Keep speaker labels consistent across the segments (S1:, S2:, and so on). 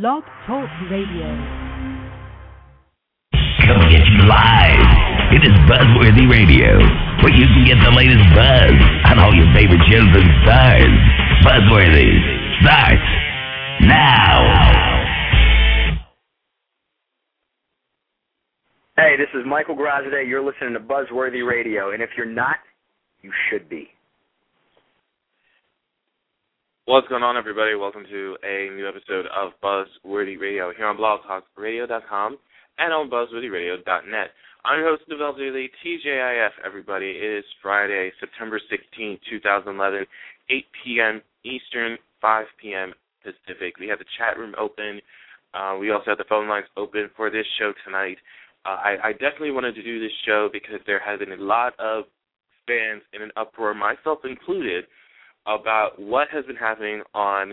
S1: Blog Talk Radio.
S2: Coming at you live. It is Buzzworthy Radio, where you can get the latest buzz on all your favorite shows and stars. Buzzworthy starts now.
S3: Hey, this is Michael Grozade. You're listening to Buzzworthy Radio, and if you're not, you should be.
S4: What's going on, everybody? Welcome to a new episode of Buzzworthy Radio here on blogtalkradio.com and on buzzworthyradio.net. I'm your host, Develop Daily, TGIF, everybody. It is Friday, September 16, 2011, 8 p.m. Eastern, 5 p.m. Pacific. We have the chat room open. Uh, we also have the phone lines open for this show tonight. Uh, I, I definitely wanted to do this show because there has been a lot of fans in an uproar, myself included, about what has been happening on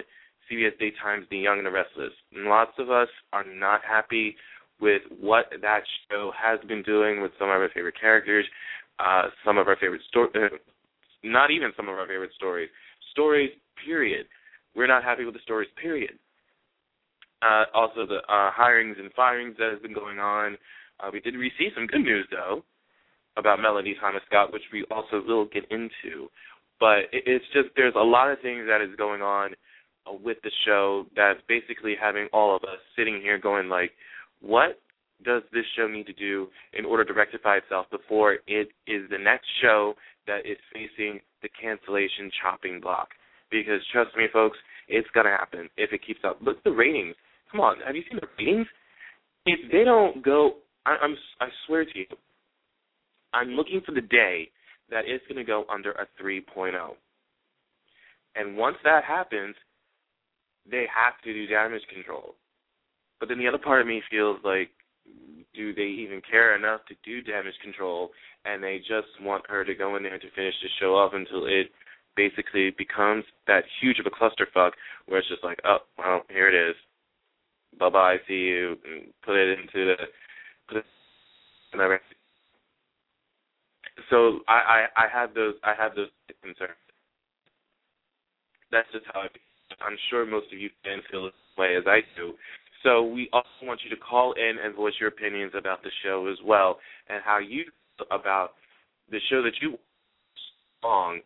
S4: CBS Daytime's The Young and the Restless. And lots of us are not happy with what that show has been doing with some of our favorite characters, uh, some of our favorite stories, uh, not even some of our favorite stories, stories, period. We're not happy with the stories, period. Uh, also, the uh, hirings and firings that has been going on. Uh, we did receive some good news, though, about Melody Thomas Scott, which we also will get into. But it's just there's a lot of things that is going on uh, with the show that's basically having all of us sitting here going like, what does this show need to do in order to rectify itself before it is the next show that is facing the cancellation chopping block? Because trust me, folks, it's gonna happen if it keeps up. Look at the ratings. Come on, have you seen the ratings? If they don't go, I, I'm I swear to you, I'm looking for the day that it's going to go under a 3.0. And once that happens, they have to do damage control. But then the other part of me feels like, do they even care enough to do damage control? And they just want her to go in there to finish the show off until it basically becomes that huge of a clusterfuck where it's just like, oh, well, here it is. Bye bye, see you. And put it into the. Put it, and so I, I I have those I have those concerns. That's just how I feel. I'm sure most of you fans feel the way as I do. So we also want you to call in and voice your opinions about the show as well, and how you feel about the show that you long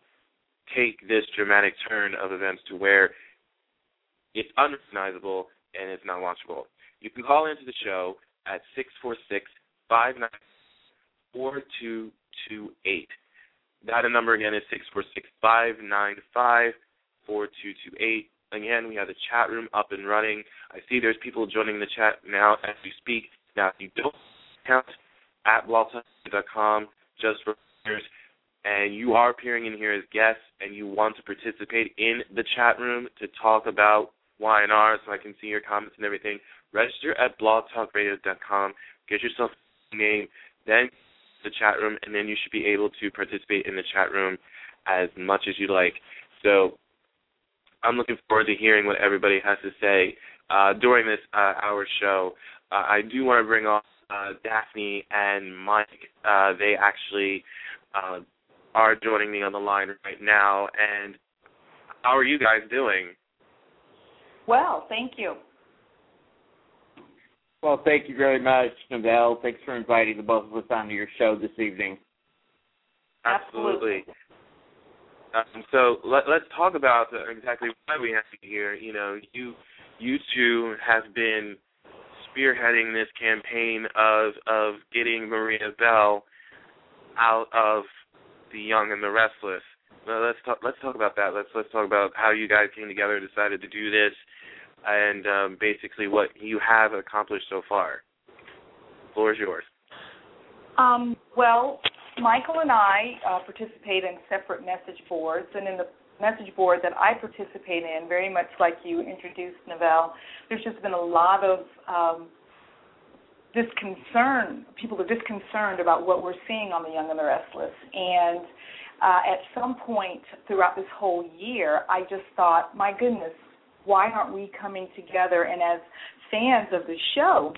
S4: take this dramatic turn of events to where it's unrecognizable and it's not watchable. You can call into the show at six four six five nine four two two eight. That number again is six four six five nine five four two two eight. Again, we have the chat room up and running. I see there's people joining the chat now as we speak. Now, if you don't count at blogtalk.com just for and you are appearing in here as guests and you want to participate in the chat room to talk about Y&R so I can see your comments and everything, register at blogtalkradio.com, get yourself a name, then the chat room, and then you should be able to participate in the chat room as much as you like. So I'm looking forward to hearing what everybody has to say uh, during this uh, hour show. Uh, I do want to bring on uh, Daphne and Mike. Uh, they actually uh, are joining me on the line right now. And how are you guys doing?
S5: Well, thank you.
S6: Well, thank you very much, Novell. Thanks for inviting the both of us onto your show this evening.
S4: Absolutely. Um, so let, let's talk about exactly why we have you here. You know, you you two have been spearheading this campaign of of getting Maria Bell out of the Young and the Restless. Well, let's talk. Let's talk about that. Let's let's talk about how you guys came together, and decided to do this, and um, basically what you have accomplished so far. The floor is yours.
S5: Um, well, Michael and I uh, participate in separate message boards, and in the message board that I participate in, very much like you introduced, Novell, there's just been a lot of um, disconcern. People are disconcerted about what we're seeing on The Young and the Restless. And uh, at some point throughout this whole year, I just thought, my goodness, why aren't we coming together and as fans of the show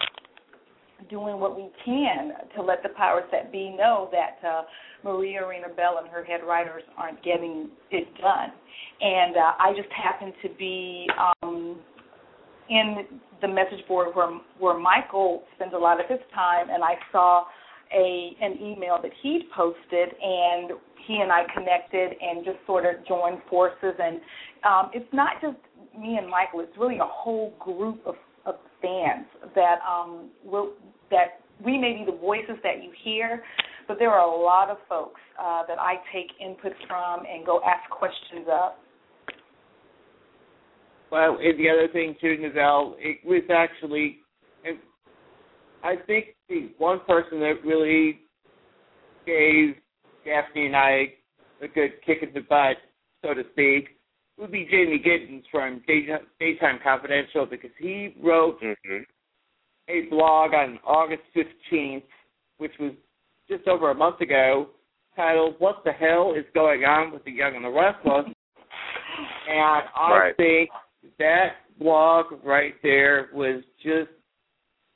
S5: doing what we can to let the powers that be know that uh, Maria Arena Bell and her head writers aren't getting it done. And uh, I just happen to be um, in the message board where where Michael spends a lot of his time, and I saw a an email that he'd posted, and he and I connected and just sort of joined forces. And um, it's not just me and Michael; it's really a whole group of, of fans that um, will that we may be the voices that you hear, but there are a lot of folks uh, that I take input from and go ask questions of.
S6: Well, and the other thing too, Novell, it was actually, I think the one person that really gave Daphne and I a good kick in the butt, so to speak, would be Jamey Giddens from Daytime Confidential because he wrote
S4: mm-hmm.
S6: a blog on August 15th, which was just over a month ago, titled "What the Hell is Going On with the Young and the Restless?" And I
S4: right.
S6: think that blog right there was just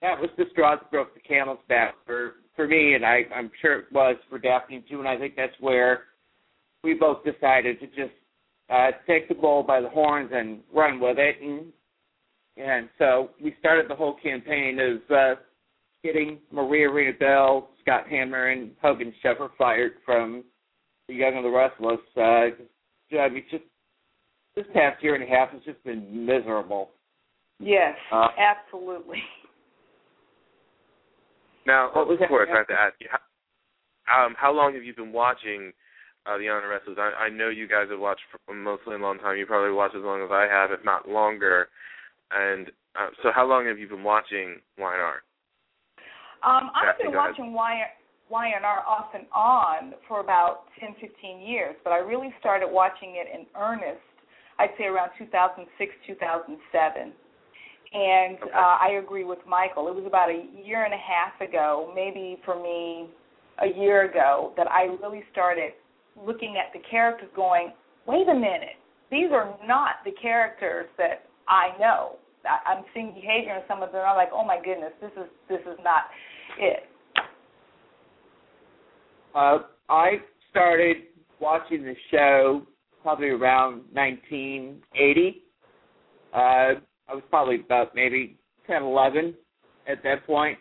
S6: that was the straw that broke the camel's back for for me, and I I'm sure it was for Daphne too. And I think that's where we both decided to just uh, take the bull by the horns and run with it. And and so we started the whole campaign of uh, getting Maria Arena Bell, Scott Hamner, and Hogan Sheffer fired from the Young and the Restless. Uh, I mean, just this past year and a half has just been miserable.
S5: Yes,
S6: uh,
S5: absolutely.
S4: Now,
S6: what was
S4: of course,
S6: that?
S4: I have to ask you, how, um, how long have you been watching uh, the Honor Wrestlers? I, I know you guys have watched for mostly a long time. You probably watched as long as I have, if not longer. And uh, so, how long have you been watching Y&R?
S5: Um, I've been watching y, Y&R off and on for about 10, 15 years, but I really started watching it in earnest, I'd say around 2006, 2007. And
S4: Okay.
S5: uh, I agree with Michael. It was about a year and a half ago, maybe for me a year ago, that I really started looking at the characters going, wait a minute, these are not the characters that I know. I'm seeing behavior in some of them. I'm like, oh my goodness, this is this is not it.
S6: Uh, I started watching the show probably around 1980. Uh, I was probably about maybe 10, 11 at that point,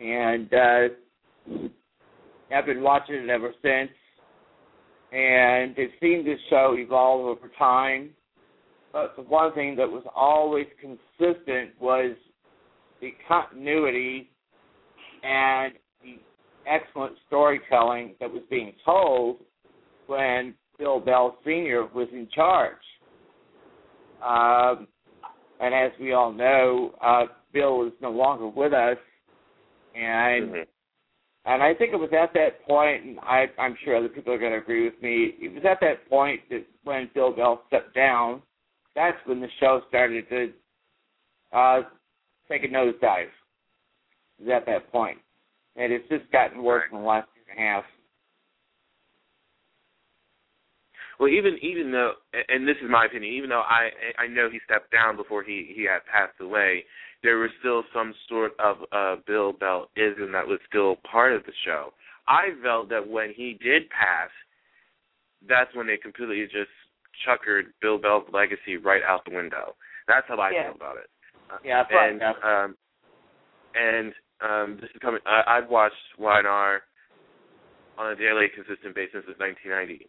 S6: and uh, I've been watching it ever since. And I've seen this show evolve over time. But the one thing that was always consistent was the continuity and the excellent storytelling that was being told when Bill Bell Sr. was in charge. Um, and as we all know, uh, Bill is no longer with us, and
S4: Mhm.
S6: And I think it was at that point, and I, I'm sure other people are going to agree with me. It was at that point that when Bill Bell stepped down, that's when the show started to uh, take a nosedive. It was at that point, and it's just gotten worse in the last year and a half.
S4: Well, even even though, and this is my opinion, even though I I know he stepped down before he he had passed away, there was still some sort of uh, Bill Bell ism that was still part of the show. I felt that when he did pass, that's when they completely just chuckered Bill Bell's legacy right out the window. That's how I
S5: Yeah.
S4: feel about it.
S6: Yeah,
S4: and um, and um, this is coming. I, I've watched Y&R on a daily, consistent basis since 1990,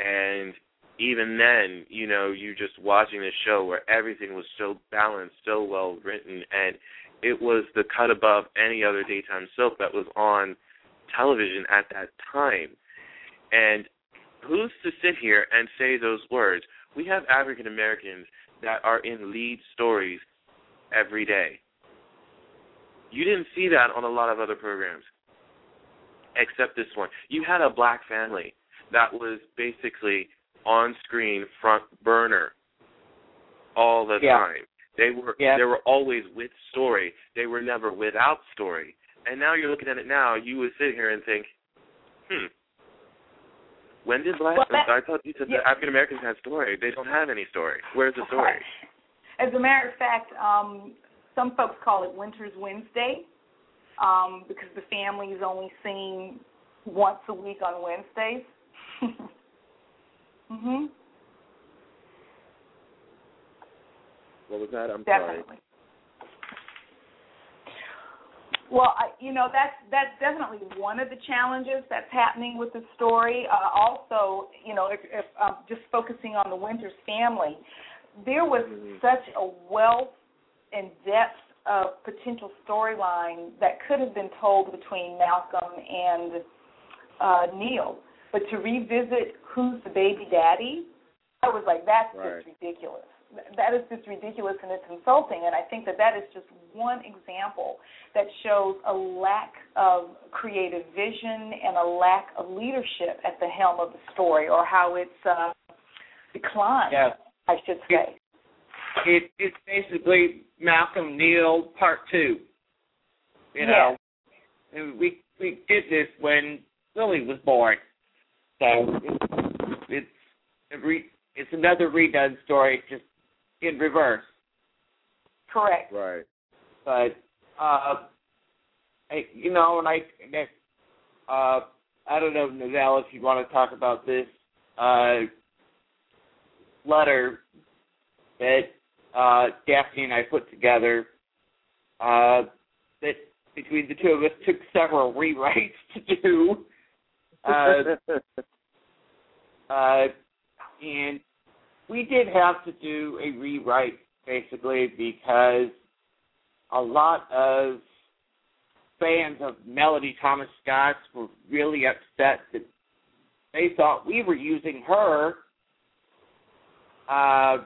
S4: and even then, you know, you just watching this show where everything was so balanced, so well written, and it was the cut above any other daytime soap that was on television at that time. And who's to sit here and say those words? We have African Americans that are in lead stories every day. You didn't see that on a lot of other programs, except this one. You had a black family that was basically on screen front burner all the
S6: Yeah.
S4: time. They were
S6: Yeah.
S4: they were always with story. They were never without story. And now you're looking at it now, you would sit here and think, hmm. When did black
S5: Well, that-
S4: I thought you said
S5: yeah.
S4: that African Americans had story. They don't have any story. Where's the story?
S5: As a matter of fact, um, some folks call it Winter's Wednesday um, because the family is only seen once a week on Wednesdays. mhm.
S4: What was that? I'm
S5: Definitely.
S4: sorry.
S5: Well, I, you know that's that's definitely one of the challenges that's happening with the story. Uh, also, you know, if, if um, just focusing on the Winters family, there was
S4: Mhm.
S5: such a wealth and depth of potential storyline that could have been told between Malcolm and uh, Neil. But to revisit who's the baby daddy, I was like, that's
S4: Right.
S5: just ridiculous. That is just ridiculous and it's insulting. And I think that that is just one example that shows a lack of creative vision and a lack of leadership at the helm of the story, or how it's uh, declined,
S6: Yeah.
S5: I should say.
S6: It, it's basically Malcolm Neil Part Two. You know, and we we did this when Lily was born, so it's re, it's another redone story, just in reverse.
S5: Correct.
S4: Right.
S6: But uh, I, you know, and I, and I, uh, I don't know, Novell, if you want to talk about this uh, letter that uh, Daphne and I put together. Uh, that between the two of us took several rewrites to do. Uh, uh, and we did have to do a rewrite basically because a lot of fans of Melody Thomas Scott were really upset that they thought we were using her uh,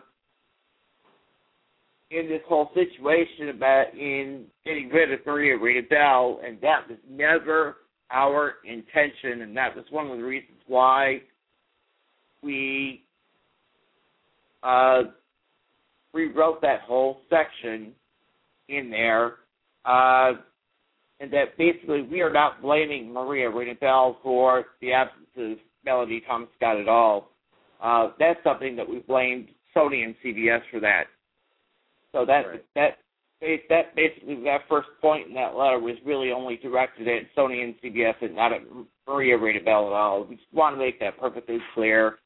S6: in this whole situation about in getting rid of Maria Rita Bell, and that was never our intention, and that was one of the reasons why we uh, rewrote that whole section in there, uh, and that basically we are not blaming Maria Rita Bell for the absence of Melody Thomas Scott at all. Uh, that's something that we blamed Sony and CBS for that. So that
S4: Right.
S6: that that basically that first point in that letter was really only directed at Sony and CBS and not at Maria Rita Bell at all. We just want to make that perfectly clear.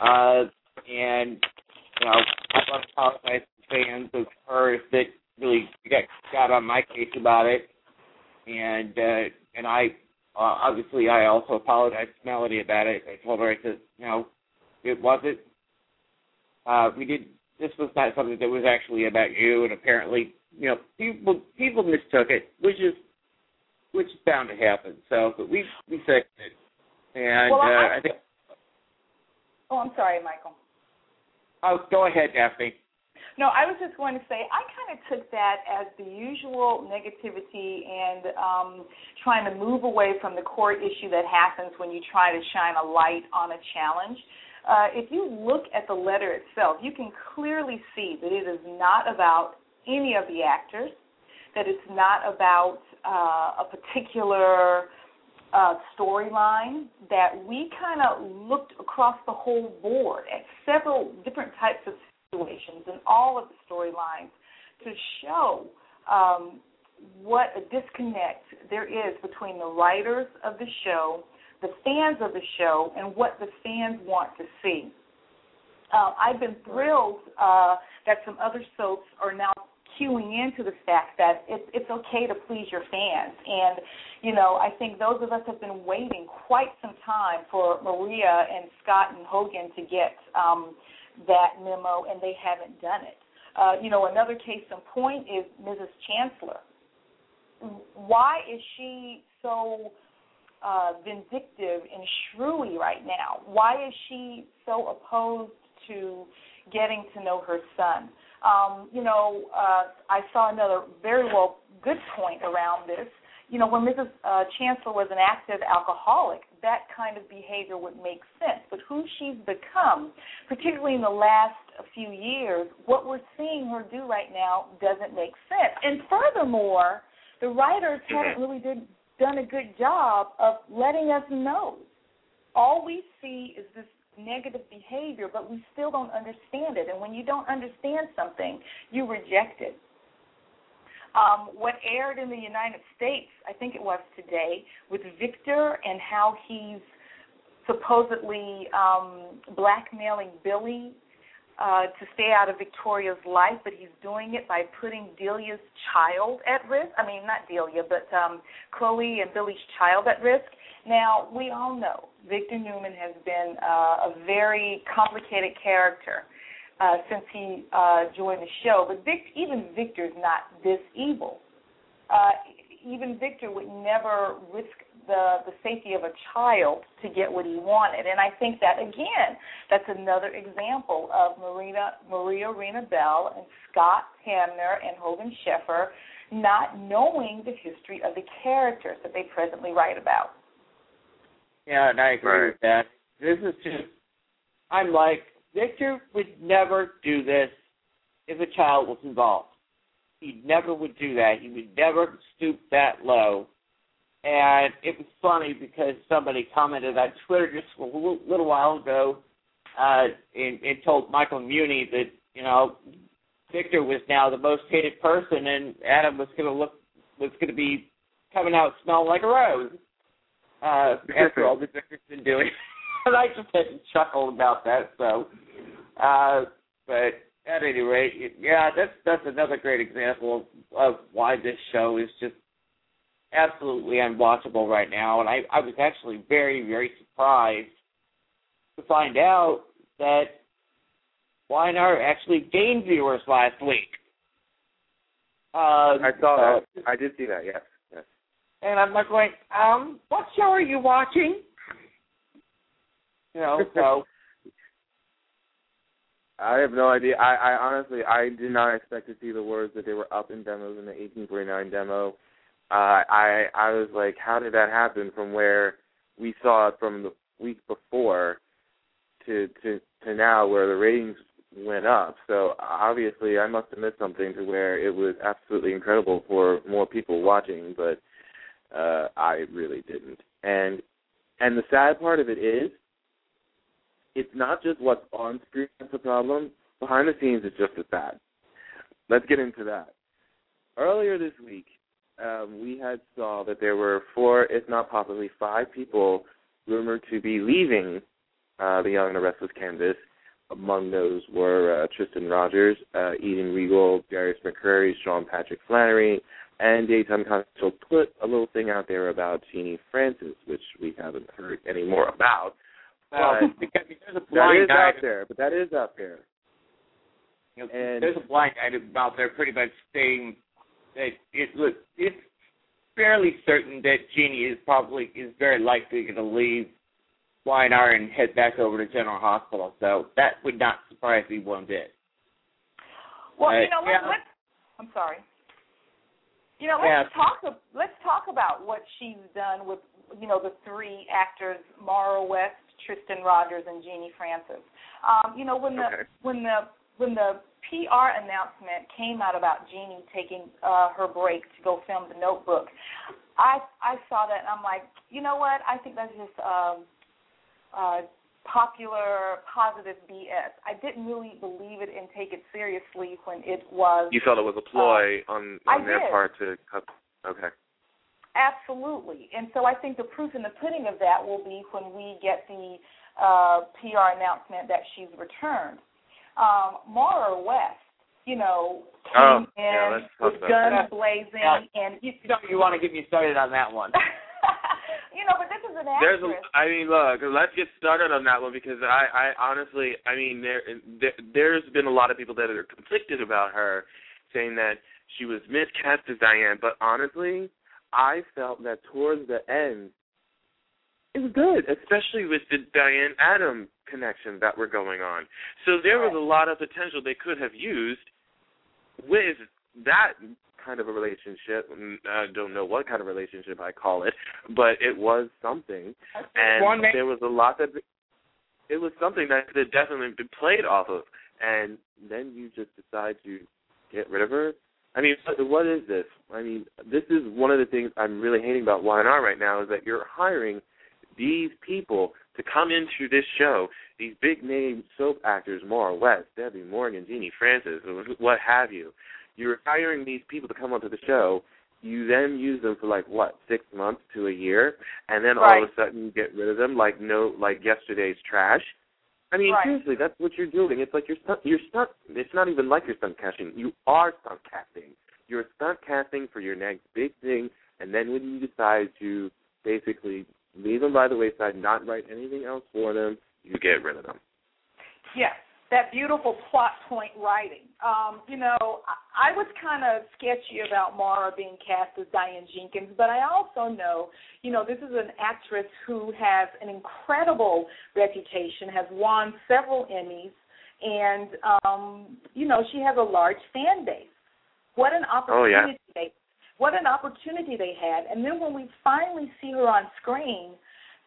S6: Uh, and you know, I want to apologize to fans of hers that really got got on my case about it, and uh, and I uh, obviously I also apologized to Melody about it. I told her I said, you know, it wasn't. Uh, we did. This was not something that was actually about you, and apparently, you know, people people mistook it, which is which is bound to happen. So, but we we fixed it, and
S5: Well,
S6: uh,
S5: I-
S6: I think.
S5: Oh, I'm sorry, Michael.
S6: Oh, go ahead, Daphne.
S5: No, I was just going to say I kind of took that as the usual negativity and um, trying to move away from the core issue that happens when you try to shine a light on a challenge. Uh, if you look at the letter itself, you can clearly see that it is not about any of the actors, that it's not about uh, a particular uh, storyline, that we kind of looked across the whole board at several different types of situations and all of the storylines to show um, what a disconnect there is between the writers of the show, the fans of the show, and what the fans want to see. Uh, I've been thrilled uh, that some other soaps are now cueing into the fact that it's it's okay to please your fans, and you know I think those of us have been waiting quite some time for Maria and Scott and Hogan to get um, that memo, and they haven't done it. Uh, you know, another case in point is Mrs. Chancellor. Why is she so uh, vindictive and shrewy right now? Why is she so opposed to getting to know her son? Um, you know, uh, I saw another very well good point around this. You know, when Mrs. Uh, Chancellor was an active alcoholic, that kind of behavior would make sense. But who she's become, particularly in the last few years, what we're seeing her do right now doesn't make sense. And furthermore, the writers haven't really did, done a good job of letting us know. All we see is this negative behavior, but we still don't understand it. And when you don't understand something, you reject it. Um, what aired in the United States, I think it was today, with Victor and how he's supposedly um, blackmailing Billy uh, to stay out of Victoria's life, but he's doing it by putting Delia's child at risk. I mean, not Delia, but um, Chloe and Billy's child at risk. Now, we all know Victor Newman has been uh, a very complicated character uh, since he uh, joined the show, but Vic, even Victor's not this evil. Uh, even Victor would never risk the the safety of a child to get what he wanted. And I think that again, that's another example of Marina Maria Arena Bell and Scott Hamner and Hogan Sheffer not knowing the history of the characters that they presently write about.
S6: Yeah, and I agree
S4: Right.
S6: with that. This is just I'm like, Victor would never do this if a child was involved. He never would do that. He would never stoop that low. And it was funny because somebody commented on Twitter just a little, little while ago uh, and, and told Michael Muhney that, you know, Victor was now the most hated person and Adam was going to look, was going to be coming out smelling like a rose uh, after all the Victor's been doing. and I just had to chuckle about that. So, uh, but at any rate, yeah, that's that's another great example of, of why this show is just absolutely unwatchable right now. And I, I was actually very, very surprised to find out that Y&R actually gained viewers last week. Um,
S4: I saw
S6: uh,
S4: that. I did see that. Yes. Yes.
S6: and I'm like going, um, what show are you watching? You know, so
S4: I have no idea. I, I honestly, I did not expect to see the words that they were up in demos in the 1849 demo. Uh, I I was like, how did that happen from where we saw it from the week before to to to now where the ratings went up? So obviously, I must have missed something to where it was absolutely incredible for more people watching, but uh, I really didn't. And and the sad part of it is it's not just what's on screen that's the problem. Behind the scenes is just as bad. Let's get into that. Earlier this week, um, we had saw that there were four, if not possibly five people rumored to be leaving uh, the Young and the Restless canvas. Among those were uh, Tristan Rogers, uh, Eden Riegel, Darius McCrary, Sean Patrick Flanery, and Daytime Confidential put a little thing out there about Genie Francis, which we haven't heard any more about.
S6: well, because there's a
S4: that
S6: blind
S4: is
S6: guy.
S4: out there, but that is out there.
S6: You know,
S4: And-
S6: there's a blind item out there pretty much saying that it look it's fairly certain that Genie is probably is very likely going to leave Y&R and head back over to General Hospital. So that would not surprise me one bit.
S5: Well,
S6: Uh,
S5: you know,
S6: yeah.
S5: let's. I'm sorry. You know, let's
S6: Yeah.
S5: talk. Let's talk about what she's done with you know the three actors: Maura West, Tristan Rogers, and Genie Francis. Um, you know, when the
S4: Okay.
S5: when the when the PR announcement came out about Genie taking uh, her break to go film The Notebook, I I saw that and I'm like, you know what? I think that's just um, uh, popular positive BS. I didn't really believe it and take it seriously when it was
S4: You felt it was a ploy on
S5: I
S4: on their
S5: did.
S4: part to. Okay.
S5: Absolutely. And so I think the proof in the pudding of that will be when we get the uh, PR announcement that she's returned. Um, Maura West, you know,
S4: Oh,
S5: came
S4: yeah,
S5: in
S4: let's
S5: with guns
S6: that.
S5: blazing,
S6: Yeah.
S5: and you,
S6: You know, you want to get me started on that one.
S5: you know, but this is an actress.
S4: There's,
S5: actress.
S4: a, I mean, look, let's get started on that one because I, I honestly, I mean, there, there, there's been a lot of people that are conflicted about her, saying that she was miscast as Diane. But honestly, I felt that towards the end, it was good, especially with the Diane Adam connection that were going on. So there was a lot of potential they could have used with that kind of a relationship. Mm, I don't know what kind of relationship I call it, but it was something, and there was a lot that it was something that could have definitely been played off of, and then you just decide to get rid of her. I mean, what- is this? I mean, this is one of the things I'm really hating about Y&R right now is that you're hiring these people to come into this show, these big name soap actors, Maura West, Debbie Morgan, Genie Francis, what have you. You're hiring these people to come onto the show. You then use them for like what six months to a year, and then all of a sudden you get rid of them like no like yesterday's trash. I mean,
S5: Right.
S4: seriously, that's what you're doing. It's like you're stunt. You're stunt. It's not even like you're stunt casting. You are stunt casting. You're stunt casting for your next big thing, and then when you decide to basically leave them by the wayside, not write anything else for them, you get rid of them.
S5: Yes, that beautiful plot point writing. Um, you know, I, I was kind of sketchy about Maura being cast as Diane Jenkins, but I also know, you know, this is an actress who has an incredible reputation, has won several Emmys, and um, you know, she has a large fan base. What an opportunity.
S4: Oh, yeah.
S5: What an opportunity they had. And then when we finally see her on screen,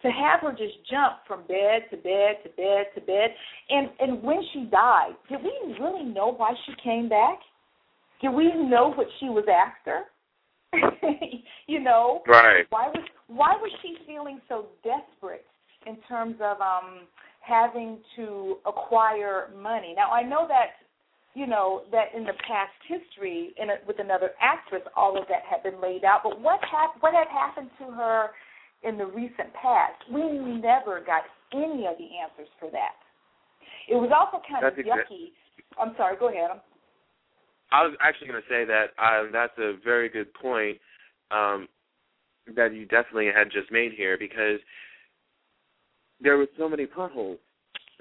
S5: to have her just jump from bed to bed to bed to bed, and and when she died, did we really know why she came back? Did we know what she was after? you know,
S4: Right.
S5: why was why was she feeling so desperate in terms of um having to acquire money? Now I know that you know that in the past history in a, with another actress all of that had been laid out, but what hap- what had happened to her in the recent past? We never got any of the answers for that. It was also kind
S4: That's
S5: of
S4: exact-
S5: yucky. I'm sorry, go ahead. I'm,
S4: I was actually going to say that um, that's a very good point um, that you definitely had just made here because there were so many potholes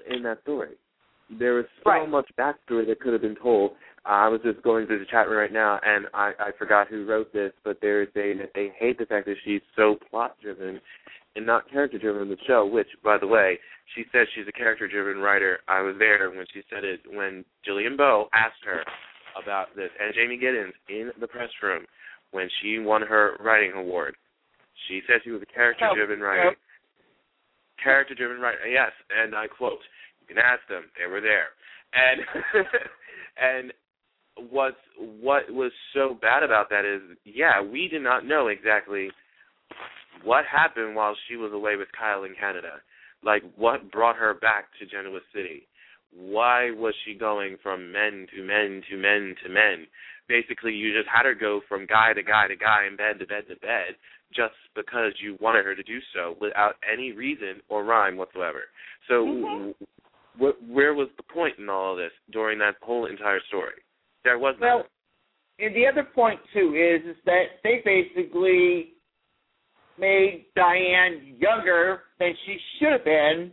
S4: in that story. There was so
S5: Right.
S4: much backstory that could have been told. Uh, I was just going through the chat room right now, and I, I forgot who wrote this, but they're saying that they hate the fact that she's so plot driven and not character driven in the show. Which, by the way, she said she's a character driven writer. I was there when she said it when Jillian Bowe asked her about this, and Jamey Giddens in the press room when she won her writing award. She said she was a character driven writer. Character driven writer, yes, and I quote, you can ask them, they were there. And and what's what was so bad about that is yeah, we did not know exactly what happened while she was away with Kyle in Canada. Like what brought her back to Genoa City? Why was she going from men to men to men to men? Basically, you just had her go from guy to guy to guy and bed to bed to bed just because you wanted her to do so without any reason or rhyme whatsoever. So,
S5: Mhm.
S4: Wh- where was the point in all of this during that whole entire story? There was
S6: Well,
S4: none.
S6: and the other point too is is that they basically made Diane younger than she should have been,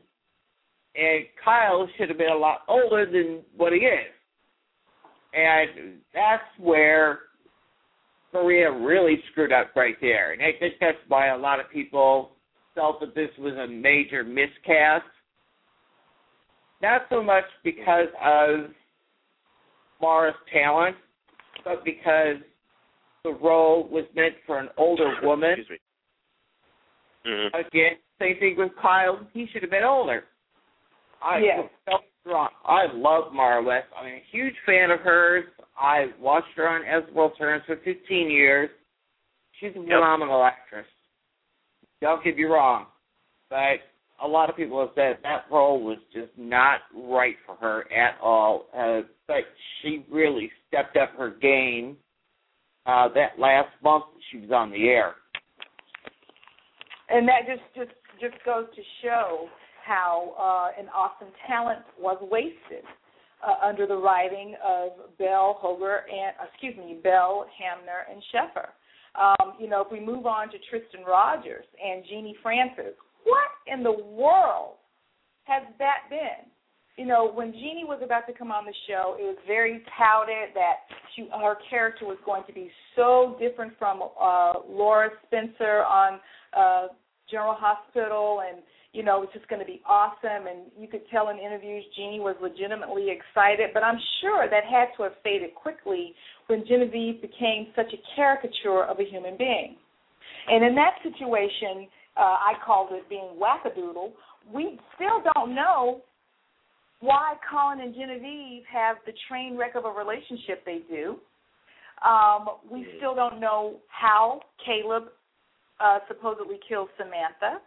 S6: and Kyle should have been a lot older than what he is. And that's where Maria really screwed up right there. And I think that's why a lot of people felt that this was a major miscast. Not so much because of Maura's talent, but because the role was meant for an older woman.
S4: Excuse me. hmm
S6: Again, same thing with Kyle. He should have been older. I
S5: Yes.
S6: felt wrong. I love Maura West. I'm a huge fan of hers. I watched her on As the World Turns for 15 years. She's a phenomenal actress. Don't get me wrong, but a lot of people have said that role was just not right for her at all. Uh, but she really stepped up her game uh, that last month she was on the air.
S5: and that just just just goes to show how uh, an awesome talent was wasted uh, under the writing of Bell Hoger and excuse me Bell Hamner and Sheffer. Um, you know, if we move on to Tristan Rogers and Genie Francis, what in the world has that been? You know, when Genie was about to come on the show, it was very touted that she, her character was going to be so different from uh, Laura Spencer on uh, General Hospital, and you know, it was just going to be awesome. And you could tell in interviews Genie was legitimately excited, but I'm sure that had to have faded quickly when Genevieve became such a caricature of a human being. And in that situation, uh, I called it being wackadoodle. We still don't know why Colin and Genevieve have the train wreck of a relationship they do. Um, we still don't know how Caleb uh, supposedly killed Samantha.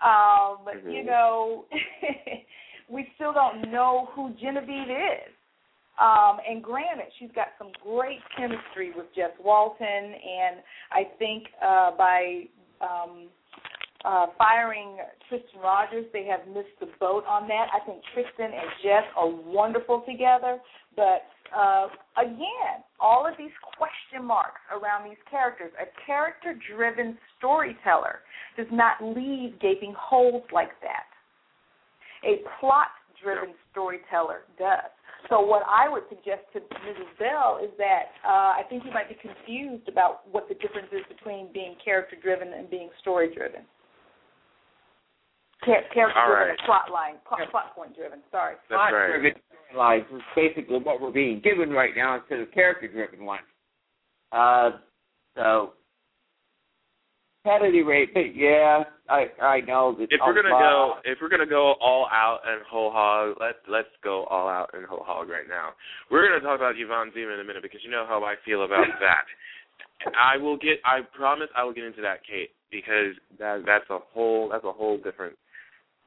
S5: Um,
S4: Mhm.
S5: You know, we still don't know who Genevieve is. Um, and granted, she's got some great chemistry with Jess Walton, and I think uh, by um, uh, firing Tristan Rogers. They have missed the boat on that. I think Tristan and Jess are wonderful together, but uh, again, all of these question marks around these characters. A character driven storyteller does not leave gaping holes like that. A plot driven storyteller does. So what I would suggest to Mrs. Bell is that uh, I think you might be confused about what the difference is between being character driven and being story driven. Char- character driven
S4: right.
S5: plot line, plot, plot point driven. Sorry.
S4: That's
S6: Plot
S4: right.
S6: driven storylines is basically what we're being given right now instead of character driven ones. Uh, so at any rate, but yeah, I I know that
S4: If we're gonna
S6: a
S4: go, if we're gonna go all out and whole hog, let's let's go all out and whole hog right now. We're gonna talk about Yvonne Zima in a minute because you know how I feel about that. I will get. I promise I will get into that, Kate, because that that's a whole that's a whole different.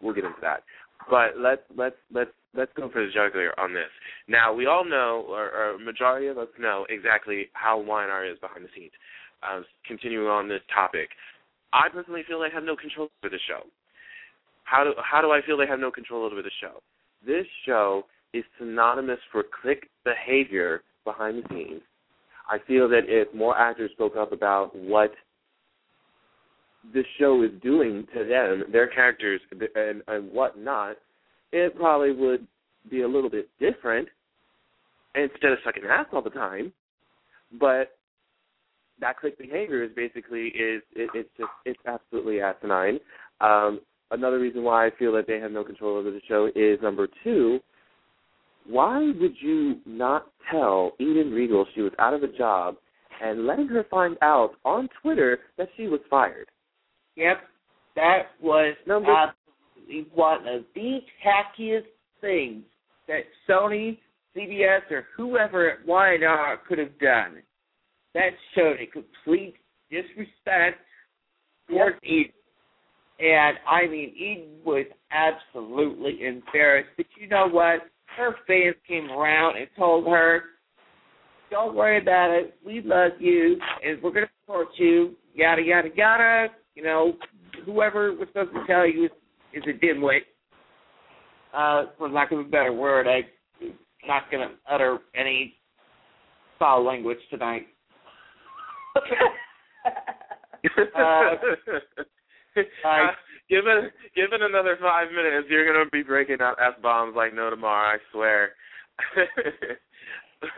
S4: We'll get into that. But let's let's let's let's go for the jugular on this. Now we all know, or, or majority of us know exactly how Y&R is behind the scenes. Uh, continuing on this topic, I personally feel they have no control over the show. How do how do I feel they have no control over the show? This show is synonymous for clique behavior behind the scenes. I feel that if more actors spoke up about what this show is doing to them, their characters, and and whatnot, it probably would be a little bit different instead of sucking ass all the time. But that clique behavior is basically is it, it's just it's absolutely asinine. Um, another reason why I feel that they have no control over the show is number two. Why would you not tell Eden Riegel she was out of a job and letting her find out on Twitter that she was fired?
S6: Yep, that was
S4: Number-
S6: absolutely one of the tackiest things that Sony, CBS, or whoever at Y&R could have done. That showed a complete disrespect towards Eden. And I mean, Eden was absolutely embarrassed. But you know what? Her fans came around and told her, "Don't worry about it. We love you, and we're going to support you." Yada yada yada. You know, whoever was supposed to tell you is, is a dimwit. Uh, for lack of a better word, I'm not going to utter any foul language tonight. Uh,
S4: Uh, given given another five minutes, you're gonna be breaking out f bombs like no tomorrow. I swear. but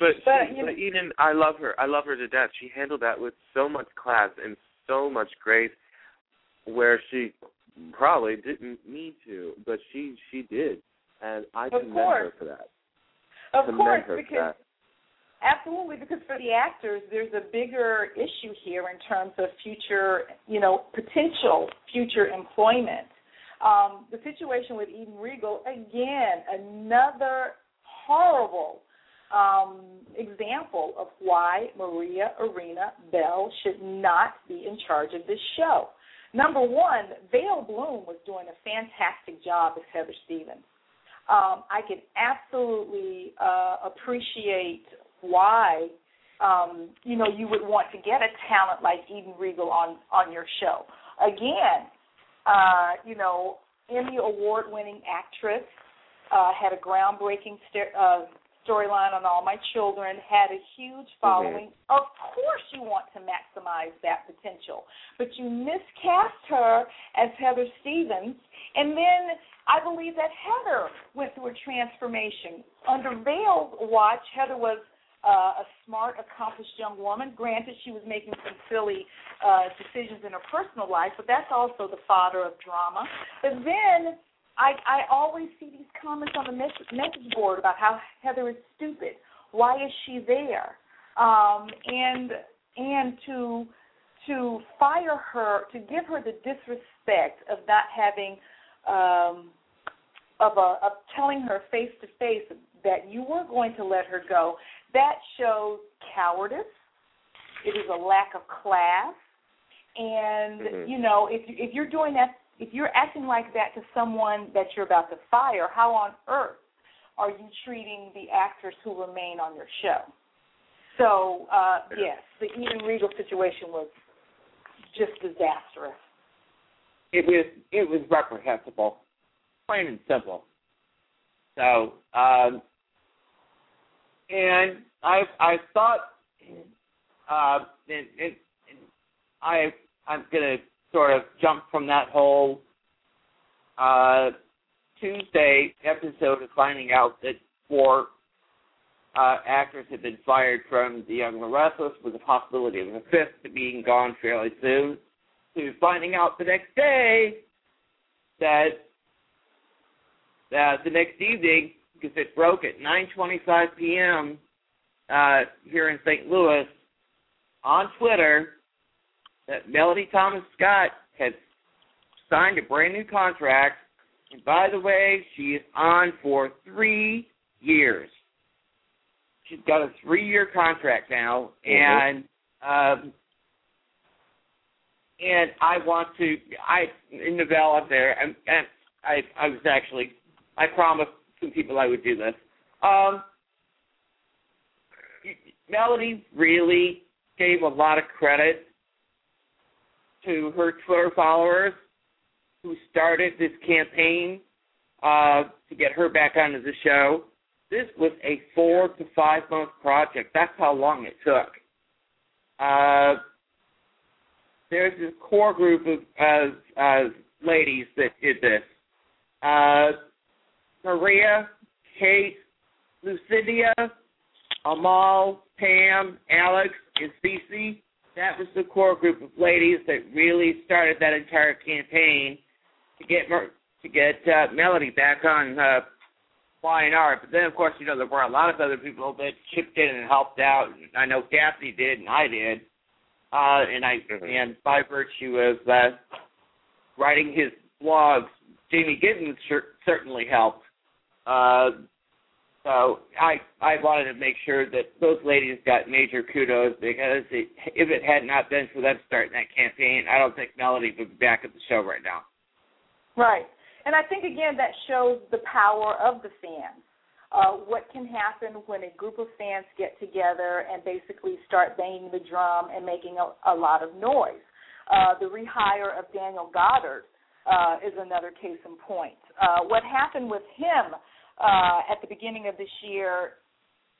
S5: But,
S4: she,
S5: you know-
S4: but Eden, I love her. I love her to death. She handled that with so much class and so much grace, where she probably didn't need to, but she she did, and I
S5: Of
S4: commend
S5: course.
S4: her for that.
S5: of
S4: commend
S5: course,
S4: her for
S5: because
S4: that.
S5: Absolutely, because for the actors, there's a bigger issue here in terms of future, you know, potential future employment. Um, the situation with Eden Regal, again, another horrible um, example of why Maria Arena Bell should not be in charge of this show. Number one, Vail Bloom was doing a fantastic job as Heather Stevens. Um, I can absolutely uh, appreciate why um, you know you would want to get a talent like Eden Riegel on on your show. Again, uh, you know, Emmy award winning actress uh, had a groundbreaking st- uh, storyline on All My Children, had a huge following. Of course, you want to maximize that potential, but you miscast her as Heather Stevens, and then I believe that Heather went through a transformation. Under Vail's watch, Heather was uh, a smart, accomplished young woman. Granted, she was making some silly uh, decisions in her personal life, but that's also the fodder of drama. But then I, I always see these comments on the message, message board about how Heather is stupid. Why is she there? Um, and and to to fire her, to give her the disrespect of not having um, of a of telling her face to face that you were going to let her go, that shows cowardice. It is a lack of class, and
S4: Mhm.
S5: you know if you, if you're doing that, if you're acting like that to someone that you're about to fire, how on earth are you treating the actors who remain on your show? So uh, yes, the Eden Riegel situation was just disastrous.
S6: it was it was reprehensible, plain and simple. So, um, and I I thought, uh, and, and, and I I'm gonna sort of jump from that whole uh, Tuesday episode of finding out that four uh, actors had been fired from The Young and the Restless with the possibility of a fifth being gone fairly soon, to finding out the next day that uh, the next evening, because it broke at 9:25 p.m. Uh, here in St. Louis on Twitter, that Melody Thomas Scott has signed a brand new contract, and by the way, she is on for three years. She's got a three-year contract now, and um, and I want to. I in Novell up there, and, and I I was actually I promised some people I would do this. Um, Melody really gave a lot of credit to her Twitter followers who started this campaign uh, to get her back onto the show. This was a four to five month project. That's how long it took. Uh, there's this core group of ladies that did this. Uh, Maria, Kate, Lucidia, Amal, Pam, Alex, and Cece. That was the core group of ladies that really started that entire campaign to get to get uh, Melody back on uh, flying art. But then, of course, you know there were a lot of other people that chipped in and helped out. I know Daphne did, and I did. Uh, and I mm-hmm. and by virtue of uh, writing his blogs, Jamey Giddens certainly helped. Uh, so I I wanted to make sure that those ladies got major kudos because it, if it had not been for them starting that campaign, I don't think Melody would be back at the show right now.
S5: Right, and I think again that shows the power of the fans. Uh, what can happen when a group of fans get together and basically start banging the drum and making a, a lot of noise. Uh, the rehire of Daniel Goddard uh, is another case in point. Uh, what happened with him uh, at the beginning of this year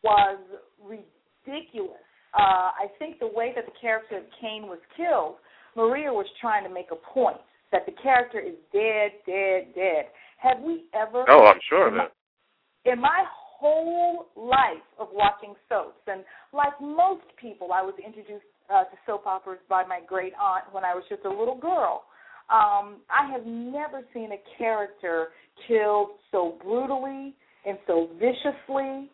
S5: was ridiculous. Uh, I think the way that the character of Cane was killed, Maria was trying to make a point that the character is dead, dead, dead. Have we ever?
S7: Oh, I'm sure of it.
S5: In my whole life of watching soaps, and like most people, I was introduced uh, to soap operas by my great aunt when I was just a little girl. Um, I have never seen a character killed so brutally and so viciously.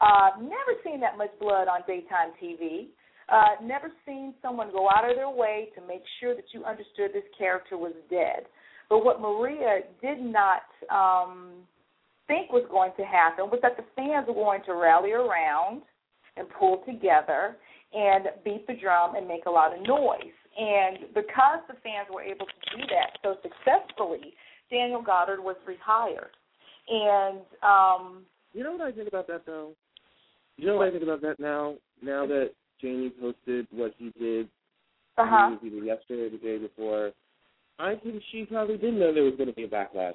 S5: Uh, never seen that much blood on daytime TV. Uh, never seen someone go out of their way to make sure that you understood this character was dead. But what Maria did not um, think was going to happen was that the fans were going to rally around and pull together and beat the drum and make a lot of noise. And because the fans were able to do that so successfully, Daniel Goddard was rehired. And um
S4: you know what I think about that though? You know what, I think about that now? Now that Jamey posted what he did
S5: uh-huh.
S4: either yesterday or the day before, I think she probably didn't know there was going to be a backlash.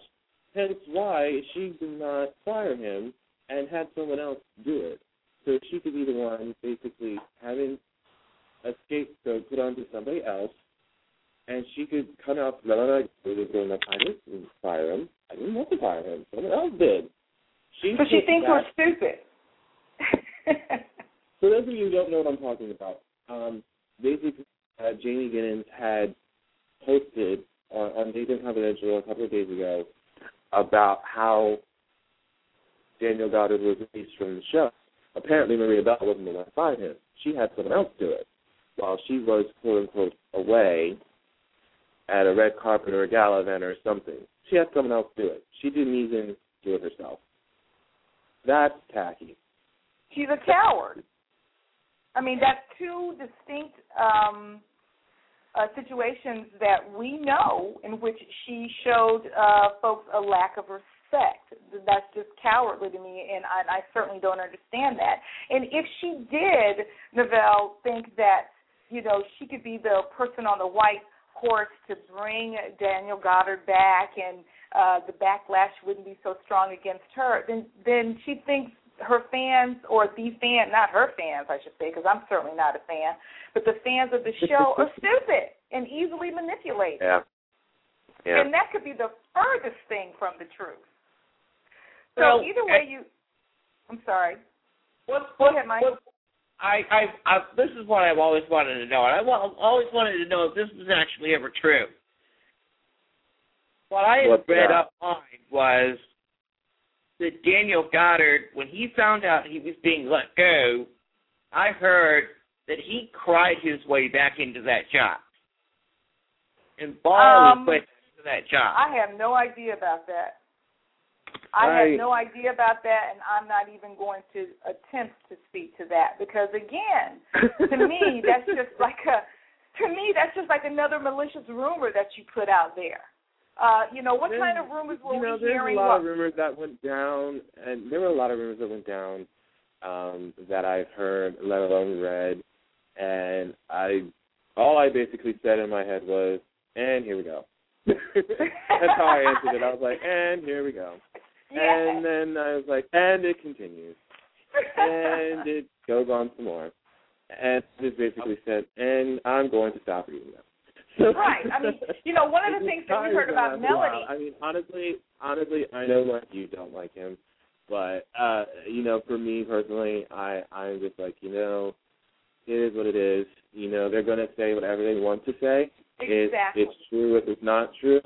S4: Hence why she did not fire him and had someone else do it. So she could be the one basically having a scapegoat put onto somebody else, and she could cut off Melanie was going find it and fire him. I didn't want to fire him. Someone else did. She
S5: so she thinks that. we're stupid.
S4: For those of you who don't know what I'm talking about, um, basically, uh, Jamey Giddens had posted on, on Daytime Confidential a couple of days ago about how Daniel Goddard was released from the show. Apparently, Maria Bell wasn't the one to find him. She had someone else do it while she was quote unquote away at a red carpet or a gala event or something. She had someone else do it. She didn't even do it herself. That's tacky.
S5: She's a coward. I mean, that's two distinct um, uh, situations that we know in which she showed uh, folks a lack of respect. That's just cowardly to me, and I, I certainly don't understand that. And if she did, Novell, think that you know she could be the person on the white course, to bring Daniel Goddard back and uh, the backlash wouldn't be so strong against her, then then she thinks her fans or the fan, not her fans, I should say, because I'm certainly not a fan, but the fans of the show are stupid and easily manipulated.
S4: Yeah. Yeah.
S5: And that could be the furthest thing from the truth. So
S6: Well,
S5: either way, you. I'm sorry.
S6: What,
S5: Go
S6: what,
S5: ahead, Mike.
S6: what, I, I, I, this is what I've always wanted to know, and I wa- always wanted to know if this was actually ever true. What I had
S1: What's
S6: read
S1: that?
S6: up on was that Daniel Goddard, when he found out he was being let go, I heard that he cried his way back into that job. And bawled
S5: Um,
S6: his way into that job.
S5: I have no idea about that. I
S1: I-
S5: have no idea about that, and I'm not even going to attempt to speak to that because, again, to me, that's just like a to me that's just like another malicious rumor that you put out there. Uh, you know, what
S1: There's-
S5: kind of rumors were
S1: you know,
S5: we
S1: there's
S5: hearing?
S1: a lot
S5: What-
S1: of rumors that went down, and there were a lot of rumors that went down um, that I've heard, let alone read, and I, all I basically said in my head was, "And here we go." That's how I answered it. I was like, "And here we go,"
S5: yeah.
S1: and then I was like, "And it continues, and it goes on some more," and just basically said, "And I'm going to stop reading them." So-
S5: Right. I mean, you know, one of the things that we heard about. Melody.
S1: I mean, honestly, honestly, I know like you don't like him, but uh, you know, for me personally, I I'm just like you know, it is what it is. You know, they're gonna say whatever they want to say.
S5: Exactly.
S1: it's true, if it's not true,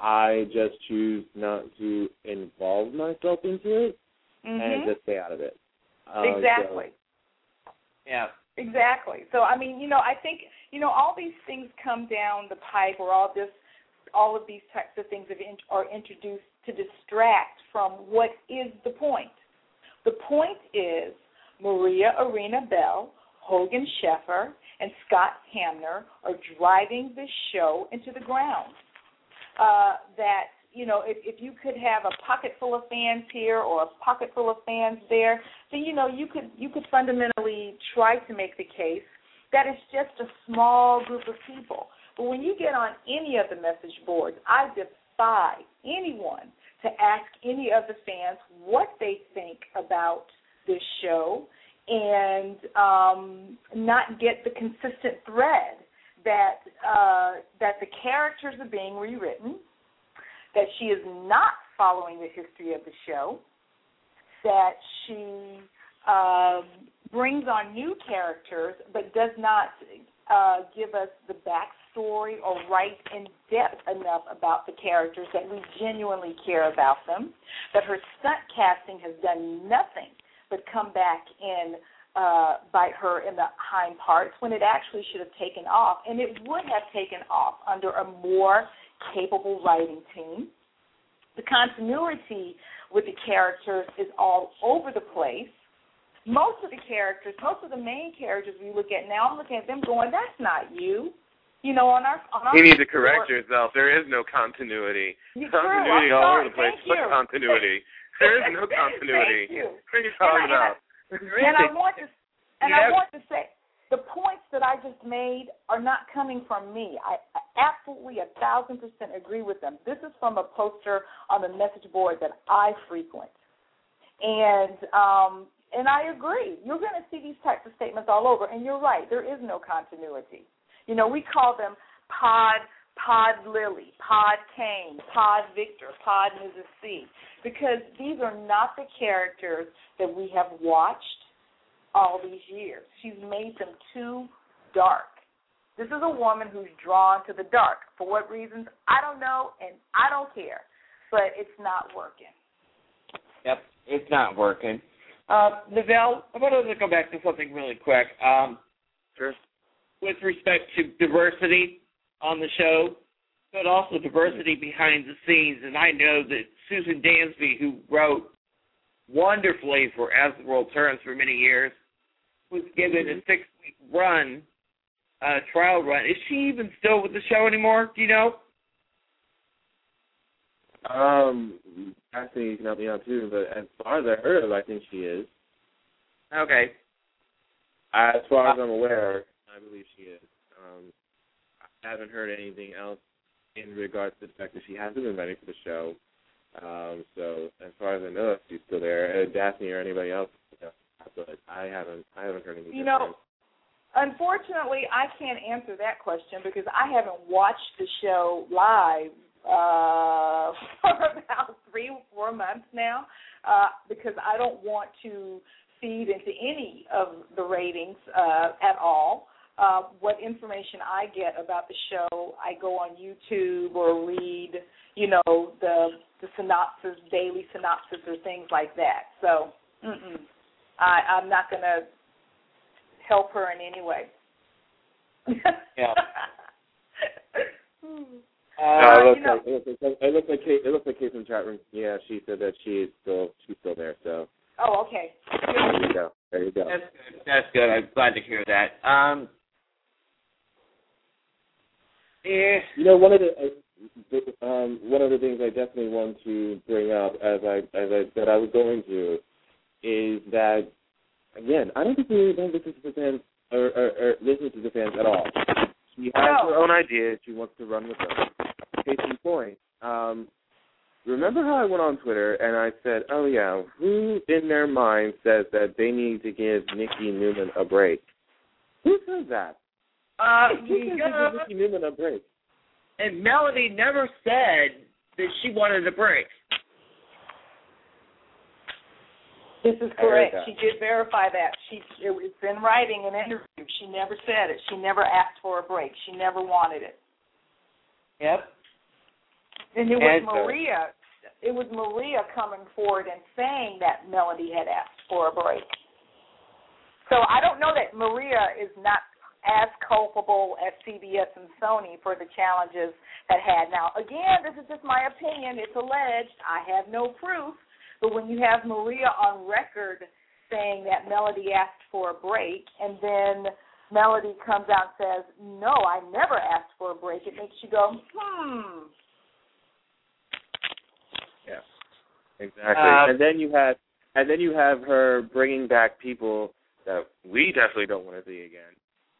S1: I just choose not to involve myself into it and
S5: Mhm.
S1: just stay out of it. Uh,
S5: Exactly.
S6: yeah.
S5: Exactly. So I mean, you know, I think you know all these things come down the pipe, or all this, all of these types of things have in, are introduced to distract from what is the point. The point is Maria Arena Bell, Hogan Sheffer, and Scott Hamner are driving this show into the ground. Uh, that you know, if, if you could have a pocket full of fans here or a pocket full of fans there, then you know you could you could fundamentally try to make the case that it's just a small group of people. But when you get on any of the message boards, I defy anyone to ask any of the fans what they think about this show and um, not get the consistent thread that uh, that the characters are being rewritten, that she is not following the history of the show, that she um, brings on new characters but does not uh, give us the backstory or write in depth enough about the characters that we genuinely care about them, that her stunt casting has done nothing but come back and uh, bite her in the hind parts when it actually should have taken off, and it would have taken off under a more capable writing team. The continuity with the characters is all over the place. Most of the characters, most of the main characters we look at now, I'm looking at them going, "That's not you." You know, on our on our
S4: You need to correct
S5: board-
S4: yourself. There is no continuity.
S5: You're
S4: Continuity all over the place.
S5: Thank you.
S4: continuity? There is no continuity.
S5: Thank you.
S4: What are you talking
S5: And And I want to and I want to say the points that I just made are not coming from me. I I absolutely a thousand percent agree with them. This is from a poster on the message board that I frequent. And um and I agree. You're going to see these types of statements all over and you're right. There is no continuity. You know, we call them pod Pod Lily, Pod Cane, Pod Victor, Pod Mrs. C, because these are not the characters that we have watched all these years. She's made them too dark. This is a woman who's drawn to the dark. For what reasons? I don't know, and I don't care. But it's not working.
S6: Yep, it's not working. Uh, Novell, I want to go back to something really quick. Um,
S4: Sure.
S6: with respect to diversity on the show, but also diversity behind the scenes. And I know that Susan Dansby, who wrote wonderfully for As the World Turns for many years, was given a six week run, uh, trial run. Is she even still with the show anymore? Do you know?
S1: Um, actually, you can help me out too. But as far as I heard of, I think she is.
S6: Okay.
S1: As far as I'm aware, I believe she is. Um,
S4: haven't heard anything else in regards to the fact that she hasn't been writing for the show. Um, so as far as I know, she's still there. Uh, Daphne or anybody else, you know, but I haven't I haven't heard anything.
S5: You know, unfortunately, I can't answer that question because I haven't watched the show live uh, for about three, four months now uh, because I don't want to feed into any of the ratings uh, at all. Uh, what information I get about the show, I go on YouTube or read, you know, the the synopsis, daily synopsis, or things like that. So, mm-mm. I, I'm not going to help her in any way.
S6: Yeah.
S4: Uh, it, looks like, it looks like it looks like Kate, it looks like Kate from chat room. Yeah, she said that she is still she's still there. So
S5: oh, okay.
S4: there you go. There you go.
S6: That's good. That's good. I'm glad to hear that. Um, yeah,
S4: You know, one of the, uh, um, one of the things I definitely want to bring up as I as I said I was going to is that again I don't think we really don't listen to the fans or, or, or listen to the fans at all. She has
S5: No.
S4: her own ideas. She wants to run with them. Case in point. Um, remember how I went on Twitter and I said, "Oh yeah, who in their mind says that they need to give Nikki Newman a break? Who says that?
S6: Uh,
S4: Who says
S6: you
S4: they
S6: know,
S4: give Nikki Newman a break?
S6: and Melody never said that she wanted a break.
S5: This is correct. She did verify that. She it, it's in writing in an interview. She never said it. She never asked for a break. She never wanted it.
S6: Yep.
S5: And it was
S6: And, uh,
S5: Maria. It was Maria coming forward and saying that Melody had asked for a break. So I don't know that Maria is not as culpable as CBS and Sony for the challenges that had. Now, again, this is just my opinion. It's alleged. I have no proof. But when you have Maria on record saying that Melody asked for a break, and then Melody comes out and says, "No, I never asked for a break," it makes you go, "Hmm."
S4: Yeah, exactly.
S6: Uh,
S4: and then you have, and then you have her bringing back people that we definitely don't want to see again,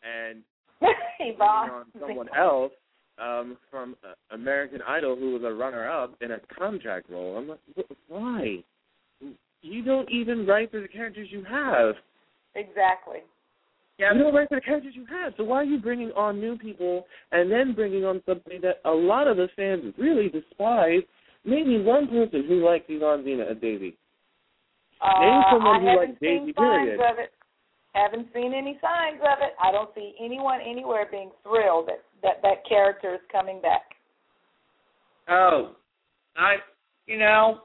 S4: and
S5: Yvonne.
S4: on someone else um, from uh, American Idol who was a runner-up in a contract role. I'm like, why? You don't even write for the characters you have.
S5: Exactly.
S6: Yeah,
S4: You don't write for the characters you have. So why are you bringing on new people and then bringing on something that a lot of the fans really despise? Maybe one person who likes Yvonne Zima as Daisy.
S5: Uh,
S4: Name someone
S5: I
S4: who likes Daisy, period.
S5: of it. Haven't seen any signs of it. I don't see anyone anywhere being thrilled that that that character is coming back.
S6: Oh, I, you know,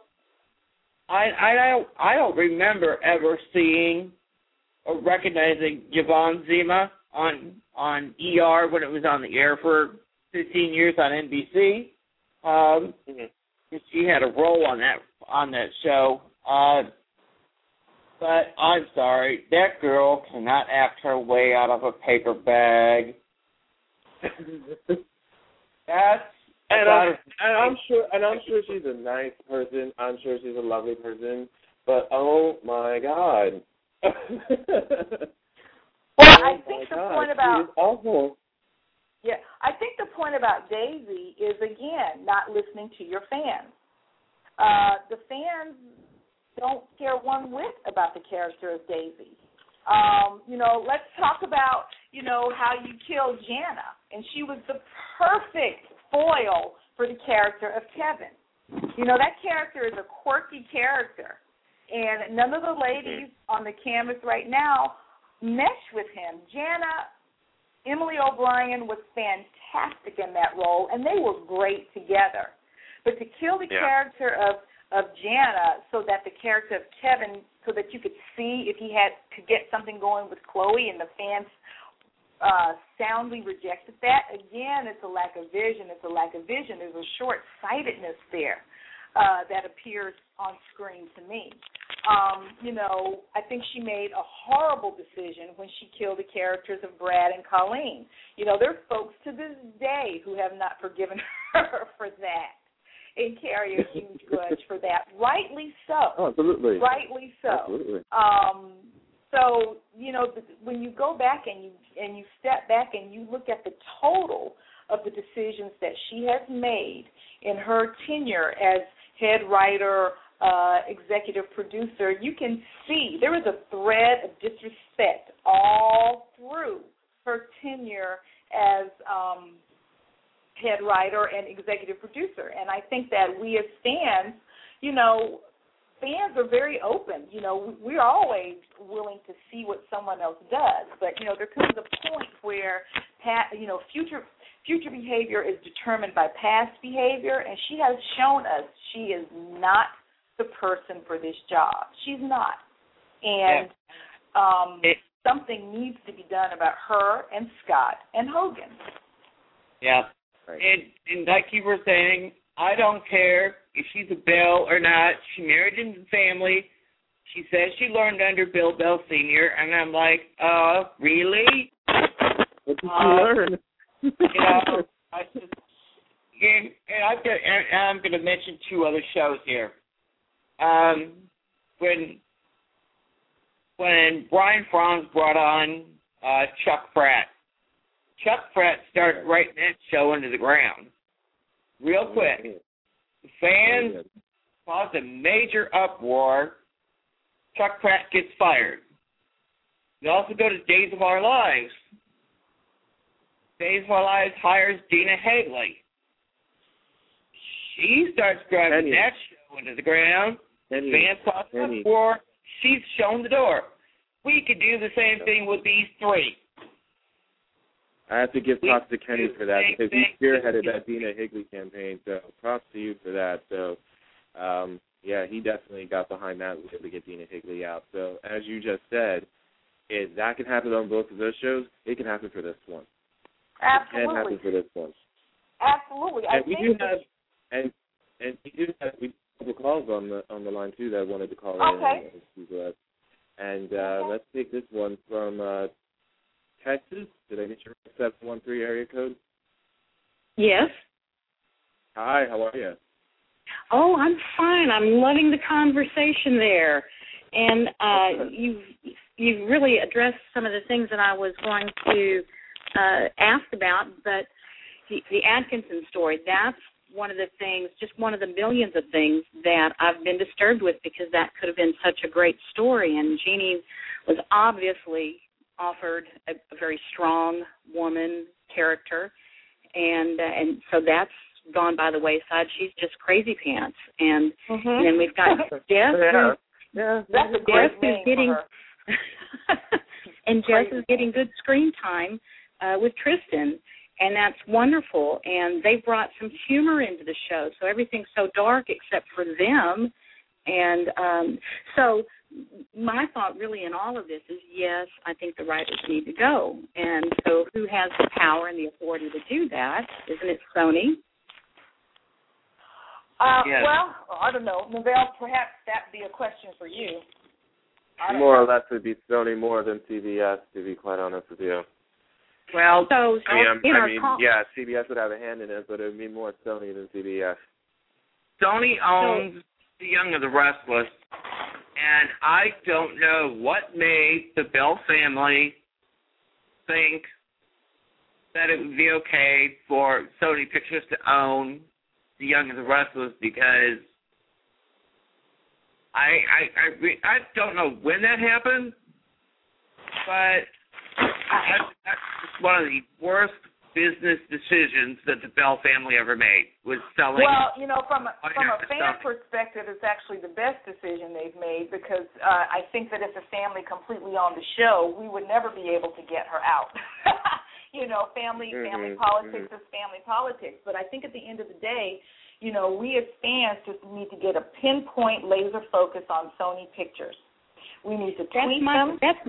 S6: I I don't I don't remember ever seeing or recognizing Yvonne Zima on on ER when it was on the air for 15 years on NBC. Um, she had a role on that on that show. Uh, but I'm sorry, that girl cannot act her way out of a paper bag. That's
S4: And I'm, and I'm sure, and I'm sure she's a nice person. I'm sure she's a lovely person. But oh my god!
S5: Well,
S4: oh
S5: I think the
S4: god,
S5: point
S4: she
S5: about
S4: is awful.
S5: yeah, I think the point about Daisy is again not listening to your fans. Uh, the fans don't care one whit about the character of Daisy. Um, you know, let's talk about you know how you killed Jana, and she was the perfect foil for the character of Kevin. You know, that character is a quirky character, and none of the ladies on the canvas right now mesh with him. Jana, Emily O'Brien was fantastic in that role, and they were great together. But to kill the
S8: Yeah.
S5: character of of Jana so that the character of Kevin, so that you could see if he had could get something going with Chloe, and the fans uh, soundly rejected that. Again, it's a lack of vision. It's a lack of vision. There's a short sightedness there uh, that appears on screen to me. Um, you know, I think she made a horrible decision when she killed the characters of Brad and Colleen. You know, there's folks to this day who have not forgiven her for that and carry a huge grudge for that. Rightly so.
S4: Oh, absolutely.
S5: Rightly so.
S4: Absolutely.
S5: Um, so you know when you go back and you and you step back and you look at the total of the decisions that she has made in her tenure as head writer, uh, executive producer, you can see there is a thread of disrespect all through her tenure as um, head writer and executive producer. And I think that we as fans, you know, fans are very open. You know, we're always willing to see what someone else does, but you know, there comes a point where, you know, future future behavior is determined by past behavior, and she has shown us she is not the person for this job. She's not, and um, it, something needs to be done about her and Scott and Hogan.
S6: Yeah, right. and and like you were saying, I don't care if she's a Bell or not. She married into the family. She says she learned under Bill Bell Senior, and I'm like, uh, really?
S1: What did uh, learn?
S6: you know, I just, and, and I've got, and I'm going to mention two other shows here. Um, when when Brian Frons brought on uh, Chuck Pratt, Chuck Pratt started writing that show into the ground real quick. Fans caused a major uproar. Chuck Pratt gets fired. We also go to Days of Our Lives. Days of Our Lives hires Dena Higley. She starts driving that show into the ground. Fans cause an uproar. She's shown the door. We could do the same thing with these three.
S1: I have to give props to Kenny for that because he spearheaded that Dena Higley campaign. So props to you for that. So um, yeah, he definitely got behind that to get Dena Higley out. So as you just said, if that can happen on both of those shows, it can happen for this one.
S5: Absolutely.
S1: It can happen for this one.
S5: Absolutely.
S1: And
S5: I
S1: we do have and and we do have we have calls on the on the line too that wanted to call
S5: okay.
S1: in. And, and uh, okay. let's take this one from uh, Texas. Did I get your 713 area code?
S9: Yes.
S1: Hi, how are you?
S9: Oh, I'm fine. I'm loving the conversation there. And uh, you've you've really addressed some of the things that I was going to uh, ask about, but the, the Atkinson story, that's one of the things, just one of the millions of things that I've been disturbed with because that could have been such a great story. And Genie was obviously offered a, a very strong woman character, and uh, and so that's gone by the wayside. She's just crazy pants, and,
S5: mm-hmm.
S9: and then we've got Jess.
S1: yeah. yeah,
S5: that's a great
S9: Jess is getting, and Jess is getting good screen time uh, with Tristan, and that's wonderful. And they brought some humor into the show, so everything's so dark except for them. And um, so my thought really in all of this is yes, I think the writers need to go. And so who has the power and the authority to do that? Isn't it Sony?
S5: Uh,
S6: yes.
S5: Well, I don't know. Novell, perhaps that'd be a question for you.
S1: More or less, it'd be Sony more than CBS, to be quite honest with you.
S6: Well,
S9: so,
S1: I mean,
S9: you
S1: I mean yeah, CBS would have a hand in it, but it would be more Sony than CBS.
S6: Sony owns so, The Young and the Restless, and I don't know what made the Bell family think that it would be okay for Sony Pictures to own The Young and the Restless because I I I, I don't know when that happened, but that's, that's one of the worst business decisions that the Bell family ever made was selling.
S5: Well, you know, from a, from a fan perspective, it's actually the best decision they've made because uh, I think that if the family completely owned the show, we would never be able to get her out. you know, family
S1: mm-hmm,
S5: family politics
S1: mm-hmm.
S5: is family politics. But I think at the end of the day, you know, we as fans just need to get a pinpoint laser focus on Sony Pictures. We need to tweet
S9: that's my,
S5: them.
S9: That's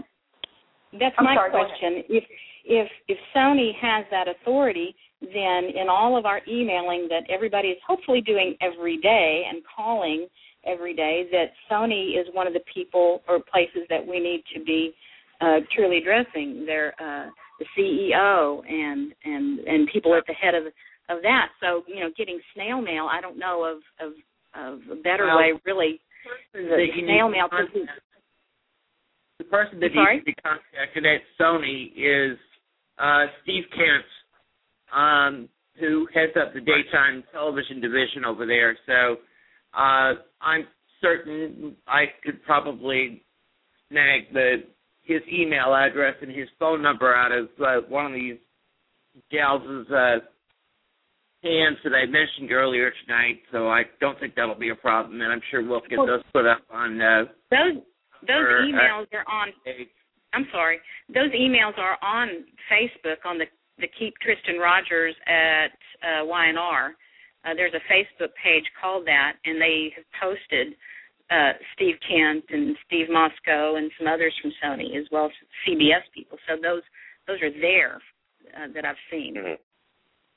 S9: that's
S5: I'm
S9: my
S5: sorry,
S9: question. If if if Sony has that authority, then in all of our emailing that everybody is hopefully doing every day and calling every day, that Sony is one of the people or places that we need to be uh, truly addressing. They're uh, the CEO and and and people at the head of of that. So you know, getting snail mail, I don't know of of, of a better
S6: well,
S9: way really. The snail mail.
S6: The person that needs to be contacted at Sony is uh, Steve Kent, um, who heads up the daytime television division over there. So uh, I'm certain I could probably snag the his email address and his phone number out of uh, one of these gals' uh, hands that I mentioned earlier tonight. So I don't think that'll be a problem, and I'm sure we'll get those put up on. Uh,
S9: those those
S6: or,
S9: emails are on. I'm sorry. Those emails are on Facebook on the the Keep Tristan Rogers at uh, Y&R. Uh, there's a Facebook page called that, and they have posted uh, Steve Kent and Steve Mosko and some others from Sony as well as CBS people. So those those are there uh, that I've seen.
S4: Mhm.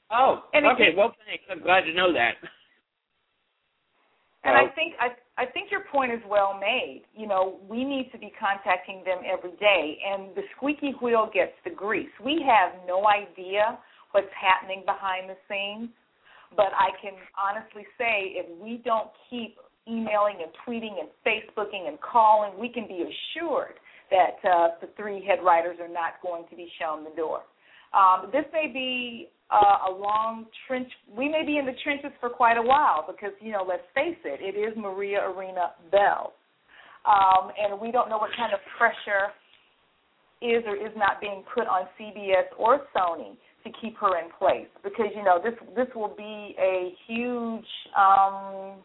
S6: Oh,
S5: And
S6: okay. Well, thanks. I'm glad to know that.
S5: And I think I I think your point is well made. You know, we need to be contacting them every day, and the squeaky wheel gets the grease. We have no idea what's happening behind the scenes, but I can honestly say if we don't keep emailing and tweeting and Facebooking and calling, we can be assured that uh, the three head writers are not going to be shown the door. Um, this may be uh, a long trench. We may be in the trenches for quite a while because, you know, let's face it, it is Maria Arena Bell. Um, and we don't know what kind of pressure is or is not being put on CBS or Sony to keep her in place because, you know, this this will be a huge um,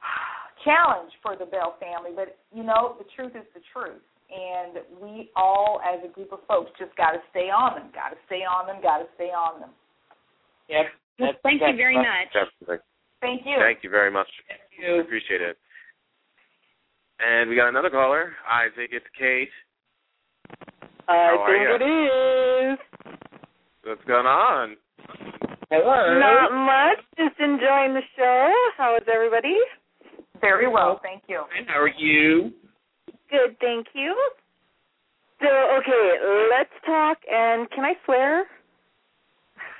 S5: challenge for the Bell family. But, you know, the truth is the truth and we all as a group of folks just got to stay on them, got to stay on them, got to stay on them.
S6: Yep.
S9: Well, thank you very much.
S4: Definitely.
S5: Thank you.
S4: Thank you very much.
S6: Thank you.
S4: Appreciate it. And we got another caller. I think it's Kate.
S10: I
S4: How are
S10: think
S4: ya?
S10: it is.
S4: What's going on?
S6: Hello.
S10: Not much. Just enjoying the show. How is everybody?
S5: Very well, thank you.
S6: And how are you?
S10: Good, thank you. So, okay, let's talk. And can I swear?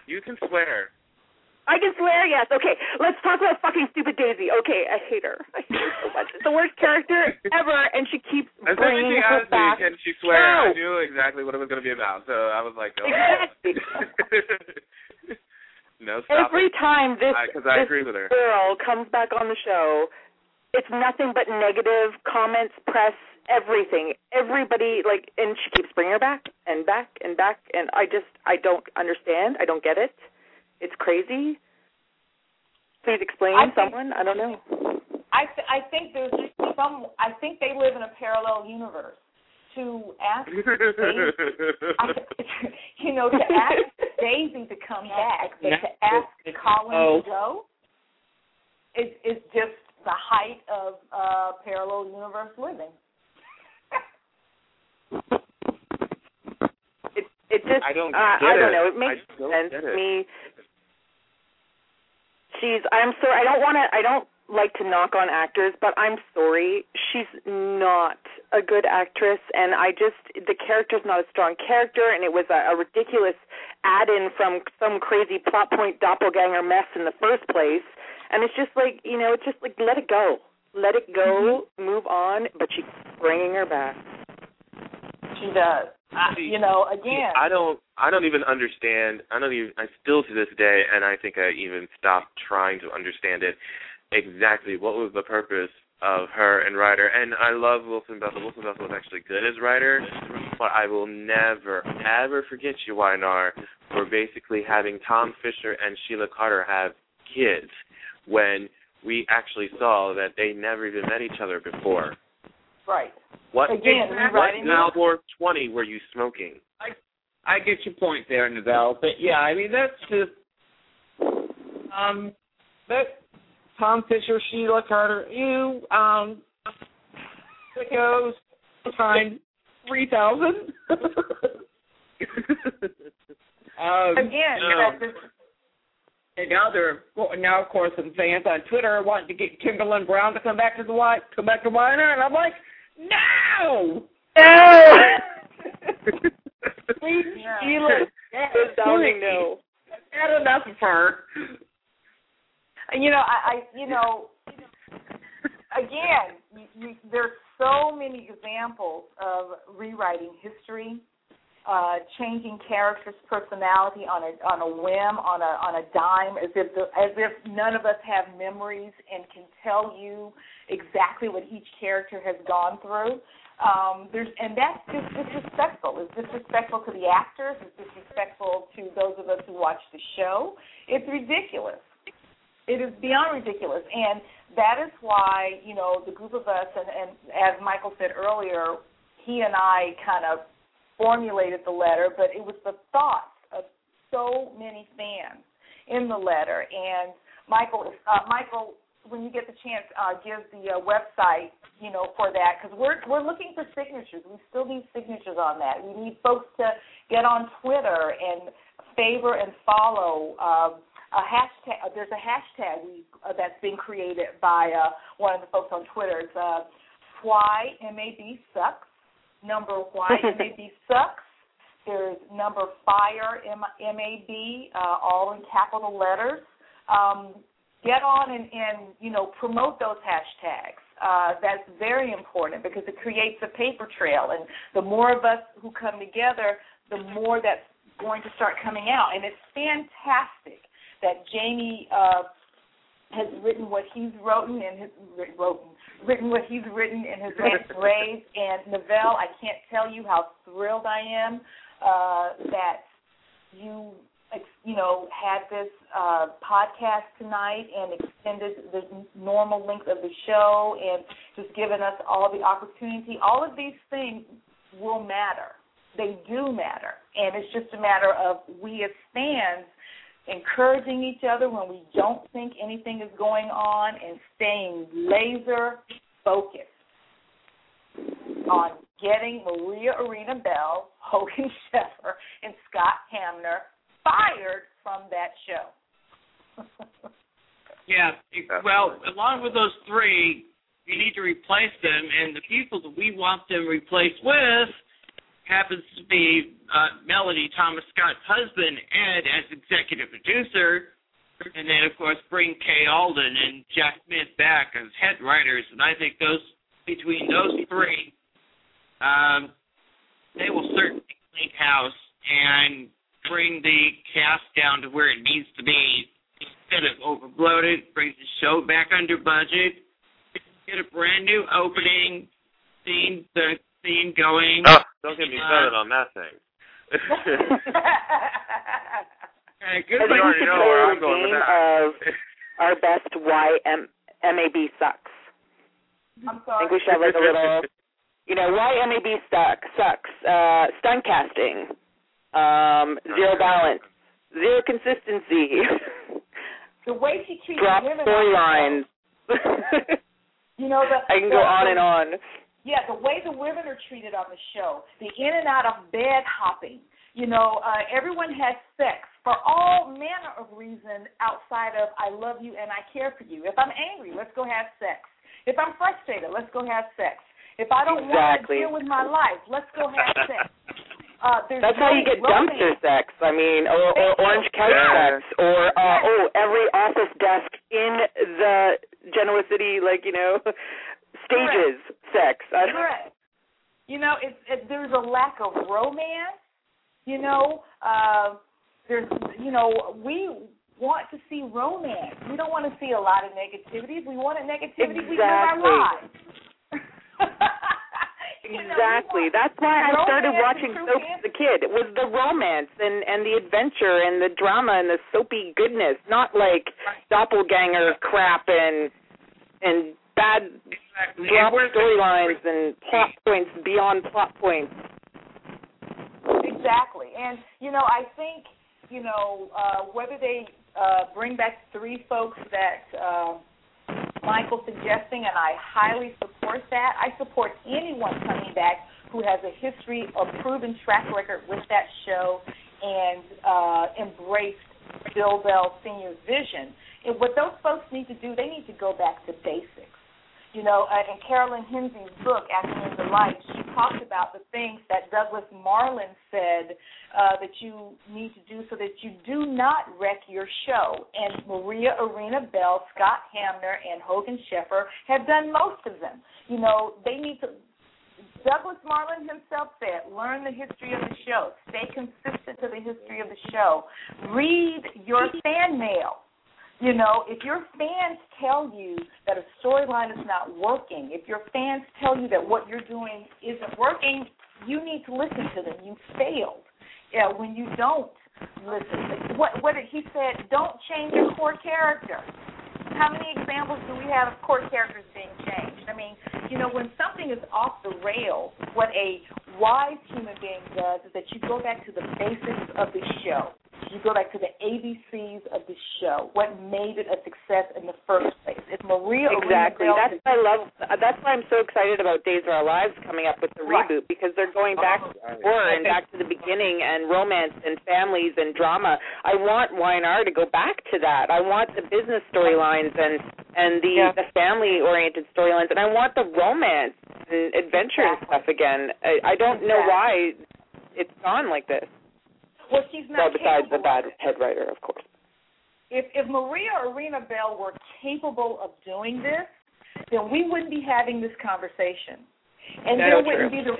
S4: You can swear.
S10: I can swear, yes. Okay, let's talk about fucking stupid Daisy. Okay, I hate her. I hate her so much. It's the worst character ever, and she keeps
S4: As
S10: bringing
S4: she
S10: her
S4: asked me,
S10: back.
S4: can she swear? I knew exactly what it was going to be about. So I was like, oh.
S10: Exactly.
S4: no, stop
S10: Every
S4: it.
S10: time this,
S4: Because I,
S10: this
S4: agree with her.
S10: girl comes back on the show, it's nothing but negative comments, press, everything. Everybody like, and she keeps bringing her back and back and back, and I just I don't understand. I don't get it. It's crazy. Please explain,
S5: I think-
S10: someone. I don't know.
S5: I th- I think there's some. I think they live in a parallel universe. To ask, I, you know, to ask Daisy to come back, but to ask Colin
S6: Oh.
S5: to go, is is just the height of uh, parallel universe living.
S10: It it just
S4: I don't
S10: uh,
S4: get
S10: I don't
S4: it.
S10: know. It makes sense to me. She's. I'm sorry. I don't want to. I don't like to knock on actors, but I'm sorry. She's not a good actress, and I just the character's not a strong character, and it was a, a ridiculous add-in from some crazy plot point doppelganger mess in the first place. And it's just like you know, it's just like let it go, let it go, move on. But she's bringing her back.
S5: She does. I, uh,
S4: See,
S5: you know, again,
S4: I don't. I don't even understand. I don't even. I still to this day, and I think I even stopped trying to understand it. Exactly what was the purpose of her and Ryder? And I love Wilson Bethel. Wilson Bethel was actually good as Ryder, but I will never, ever forget you, Y&R, for basically having Tom Fisher and Sheila Carter have kids when we actually saw that they never even met each other before.
S5: Right.
S4: What
S5: Again,
S4: what
S5: rewriting
S4: Twenty were you smoking?
S6: I get your point there, Novell. But yeah, I mean that's just um that Tom Fisher, Sheila Carter, you um sickos time three thousand. um,
S5: Again,
S6: no.
S5: that
S6: and now they're now of course some fans on Twitter wanting to get Kimberlin Brown to come back to the white come back to Weiner, and I'm like, no.
S10: No.
S6: Please,
S5: Yeah.
S6: Sheila,
S10: Resounding no.
S6: Had enough of her.
S5: you know, I, I you know, again, you, you, there's so many examples of rewriting history uh, changing characters' personality on a on a whim, on a on a dime, as if the, as if none of us have memories and can tell you exactly what each character has gone through. Um, there's and that's just disrespectful. It's disrespectful to the actors. It's disrespectful to those of us who watch the show. It's ridiculous. It is beyond ridiculous, and that is why you know the group of us, and, and as Michael said earlier, he and I kind of formulated the letter, but it was the thoughts of so many fans in the letter. And Michael, uh, Michael, when you get the chance, uh, give the uh, website you know, for that because we're we're looking for signatures. We still need signatures on that. We need folks to get on Twitter and favor and follow. Um, a hashtag. Uh, there's a hashtag we, uh, that's been created by uh, one of the folks on Twitter. It's uh, why MAB sucks. Number why MAB sucks. There's number fire M M A B uh, all in capital letters. Um, get on and, and you know promote those hashtags uh, that's very important because it creates a paper trail. And the more of us who come together, the more that's going to start coming out. And it's fantastic that Jamey uh, has written what he's written in his written, written what he's written in his rays. And Novell, I can't tell you how thrilled I am uh, that you you know, had this uh, podcast tonight and extended the normal length of the show and just given us all the opportunity. All of these things will matter. They do matter. And it's just a matter of we as fans encouraging each other when we don't think anything is going on and staying laser focused on getting Maria Arena Bell, Hogan Sheffer, and Scott Hamner fired from that show.
S11: yeah, well, along with those three, we need to replace them, and the people that we want them replaced with happens to be uh, Melody Thomas Scott's husband, Ed, as executive producer, and then of course bring Kay Alden and Jack Smith back as head writers. And I think those between those three, um, they will certainly clean house and bring the cast down to where it needs to be. Instead of overbloated, brings the show back under budget, get a brand new opening, scene the scene going.
S4: Oh, don't get me uh, started on that thing.
S11: uh, good
S10: I think we should play a game of our best why M- MAB sucks.
S5: I'm sorry.
S10: I think we should have like a little, you know, why MAB suck, sucks. Uh, stunt casting um, zero balance, zero consistency.
S5: the way she treats
S10: drop
S5: women
S10: storylines.
S5: you know the.
S10: I can
S5: the,
S10: go on
S5: the,
S10: and on.
S5: Yeah, the way the women are treated on the show, the in and out of bed hopping. You know, uh, everyone has sex for all manner of reason outside of I love you and I care for you. If I'm angry, let's go have sex. If I'm frustrated, let's go have sex. If I don't
S10: exactly.
S5: want to deal with my life, let's go have sex. Uh,
S10: That's how you get romance. dumpster sex. I mean, or, or orange couch yeah. sex, or uh, oh, every office desk in the Genoa City, like you know, stages
S5: Correct.
S10: sex.
S5: Correct. You know, it's it, there's a lack of romance. You know, uh, there's you know we want to see romance. We don't want to see a lot of negativity. We want a negativity.
S10: Exactly.
S5: We live our lives.
S10: Exactly. That's why I started watching soap as a kid. It was the romance and and the adventure and the drama and the soapy goodness, not like doppelganger crap and and bad
S11: exactly.
S10: storylines and plot points beyond plot points.
S5: Exactly. And you know, I think you know uh whether they uh bring back three folks that uh Michael suggesting, and I highly support that. I support anyone coming back who has a history or proven track record with that show and uh, embraced Bill Bell Senior's vision. And what those folks need to do, they need to go back to basics. You know, uh, in Carolyn Hinsey's book, Afternoon Delight, she talked about the things that Douglas Marland said uh, that you need to do so that you do not wreck your show. And Maria Arena Bell, Scott Hamner, and Hogan Sheffer have done most of them. You know, they need to Douglas Marland himself said, learn the history of the show. Stay consistent to the history of the show. Read your fan mail. You know, if your fans tell you that a storyline is not working, if your fans tell you that what you're doing isn't working, you need to listen to them. You failed. Yeah, when you don't listen, what what he said? Don't change your core character. How many examples do we have of core characters being changed? I mean, you know, when something is off the rails, what a wise human being does is that you go back to the basics of the show. You go back to the ABCs of the show. What made it a success in the first place? If Maria
S10: exactly,
S5: Arena
S10: that's why I love. That's why I'm so excited about Days of Our Lives coming up with the
S5: Right.
S10: reboot because they're going back
S1: Oh,
S10: to horror and back to the beginning and romance and families and drama. I want Y&R to go back to that. I want the business storylines and and the
S5: Yeah.
S10: the family oriented storylines and I want the romance and adventure and
S5: Exactly.
S10: stuff again. I, I don't know
S5: Exactly.
S10: why it's gone like this.
S5: Well, she's
S10: Well,
S5: not
S10: besides the bad head writer, of course.
S5: if if Maria Arena Bell were capable of doing this, then we wouldn't be having this conversation, and there wouldn't
S10: true.
S5: be the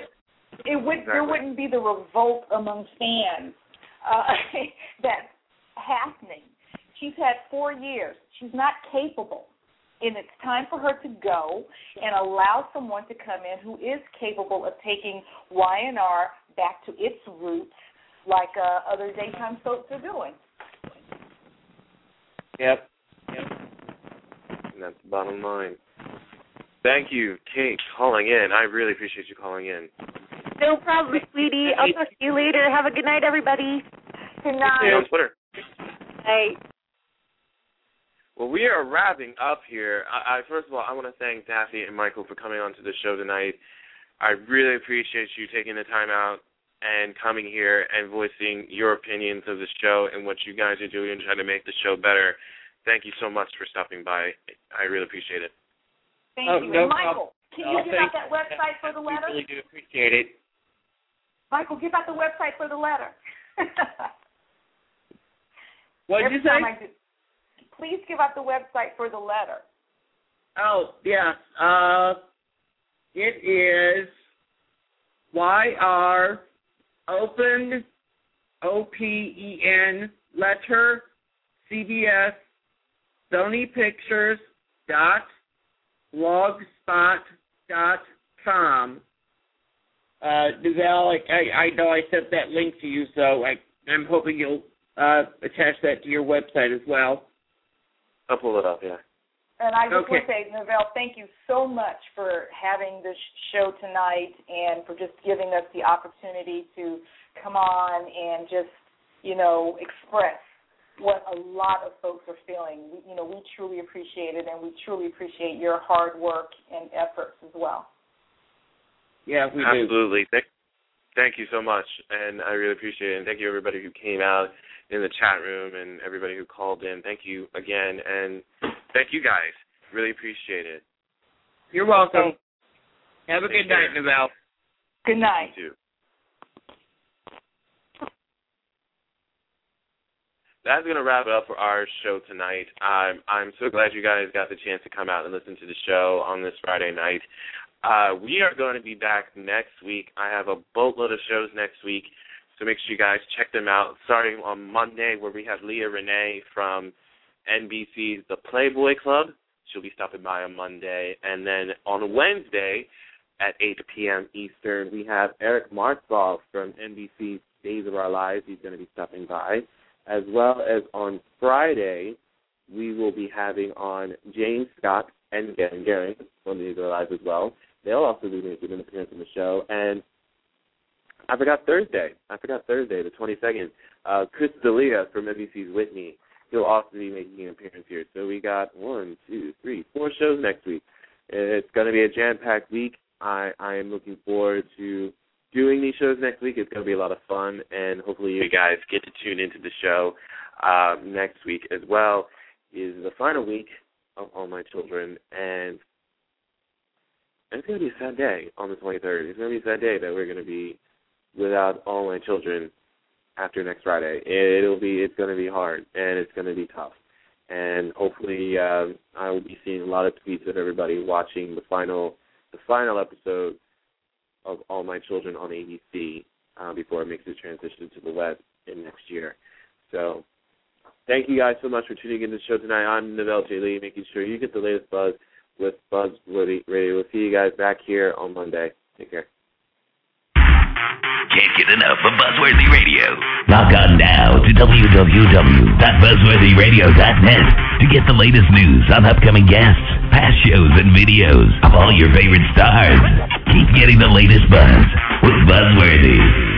S5: it would there wouldn't be the revolt among fans uh, that's happening. She's had four years. She's not capable. And it's time for her to go and allow someone to come in who is capable of taking Y&R back to its roots, like uh, other daytime soaps are doing.
S6: Yep.
S4: And that's the bottom line. Thank you, Kate, calling in. I really appreciate you calling in.
S10: No problem, sweetie. I'll talk to you later. Have a good night, everybody.
S5: Good night.
S4: See
S5: night.
S4: you on Twitter.
S10: Bye.
S4: Well, we are wrapping up here. I, I first of all, I want to thank Daphne and Michael for coming on to the show tonight. I really appreciate you taking the time out and coming here and voicing your opinions of the show and what you guys are doing and trying to make the show better. Thank you so much for stopping by. I really appreciate it.
S5: Thank
S6: Oh,
S5: you.
S6: no
S5: and Michael, can you
S6: Oh,
S5: give out that website for the
S6: We
S5: letter?
S6: really do appreciate it.
S5: Michael, give out the website for the letter.
S6: What did you say?
S5: do, please give out the website for the letter.
S6: Oh, yes. Uh, it is Y-R open O-P-E-N letter CBS Sony Pictures dot blogspot dot com. Uh, I, I, I know I sent that link to you, so I, I'm hoping you'll uh, attach that to your website as well.
S4: I'll pull it up, yeah.
S5: And I just
S6: Okay.
S5: want to say, Novell, thank you so much for having this show tonight and for just giving us the opportunity to come on and just, you know, express what a lot of folks are feeling. We, you know, we truly appreciate it, and we truly appreciate your hard work and efforts as well.
S6: Yeah, we do.
S4: Absolutely. Thank, thank you so much, and I really appreciate it. And thank you everybody who came out in the chat room and everybody who called in. Thank you again, and thank you guys. Really appreciate it.
S6: You're welcome. Have a
S4: Take
S6: good night,
S4: care.
S6: Novell.
S5: Good night.
S4: You too. That's gonna wrap it up for our show tonight. I'm I'm so glad you guys got the chance to come out and listen to the show on this Friday night. Uh, we are going to be back next week. I have a boatload of shows next week, so make sure you guys check them out. Starting on Monday, where we have Leah Renee from NBC's The Playboy Club. She'll be stopping by on Monday, and then on Wednesday at 8 p.m. Eastern, we have Eric Martsolf from NBC's Days of Our Lives. He's going to be stopping by, as well as on Friday, we will be having on James Scott and Gary from Days of Our Lives as well. They'll also be making an appearance on the show, and I forgot Thursday. I forgot Thursday, the 22nd. Uh, Chris D'Elia from NBC's Whitney. He'll also be making an appearance here. So we got one, two, three, four shows next week. It's going to be a jam-packed week. I, I am looking forward to doing these shows next week. It's going to be a lot of fun, and hopefully you guys get to tune into the show uh, next week as well. Is the final week of All My Children, and it's going to be a sad day on the 23rd. It's going to be a sad day that we're going to be without All My Children after next Friday. It'll be it's going to be hard and it's going to be tough. And hopefully, uh, I will be seeing a lot of tweets of everybody watching the final the final episode of All My Children on ABC uh, before it makes its transition to the web in next year. So thank you guys so much for tuning in to the show tonight. I'm Novell J. Lee, making sure you get the latest buzz with Buzz Radio. We'll see you guys back here on Monday. Take care.
S2: Can't get enough of Buzzworthy Radio. Log on now to www.buzzworthyradio.net to get the latest news on upcoming guests, past shows, and videos of all your favorite stars. Keep getting the latest buzz with Buzzworthy.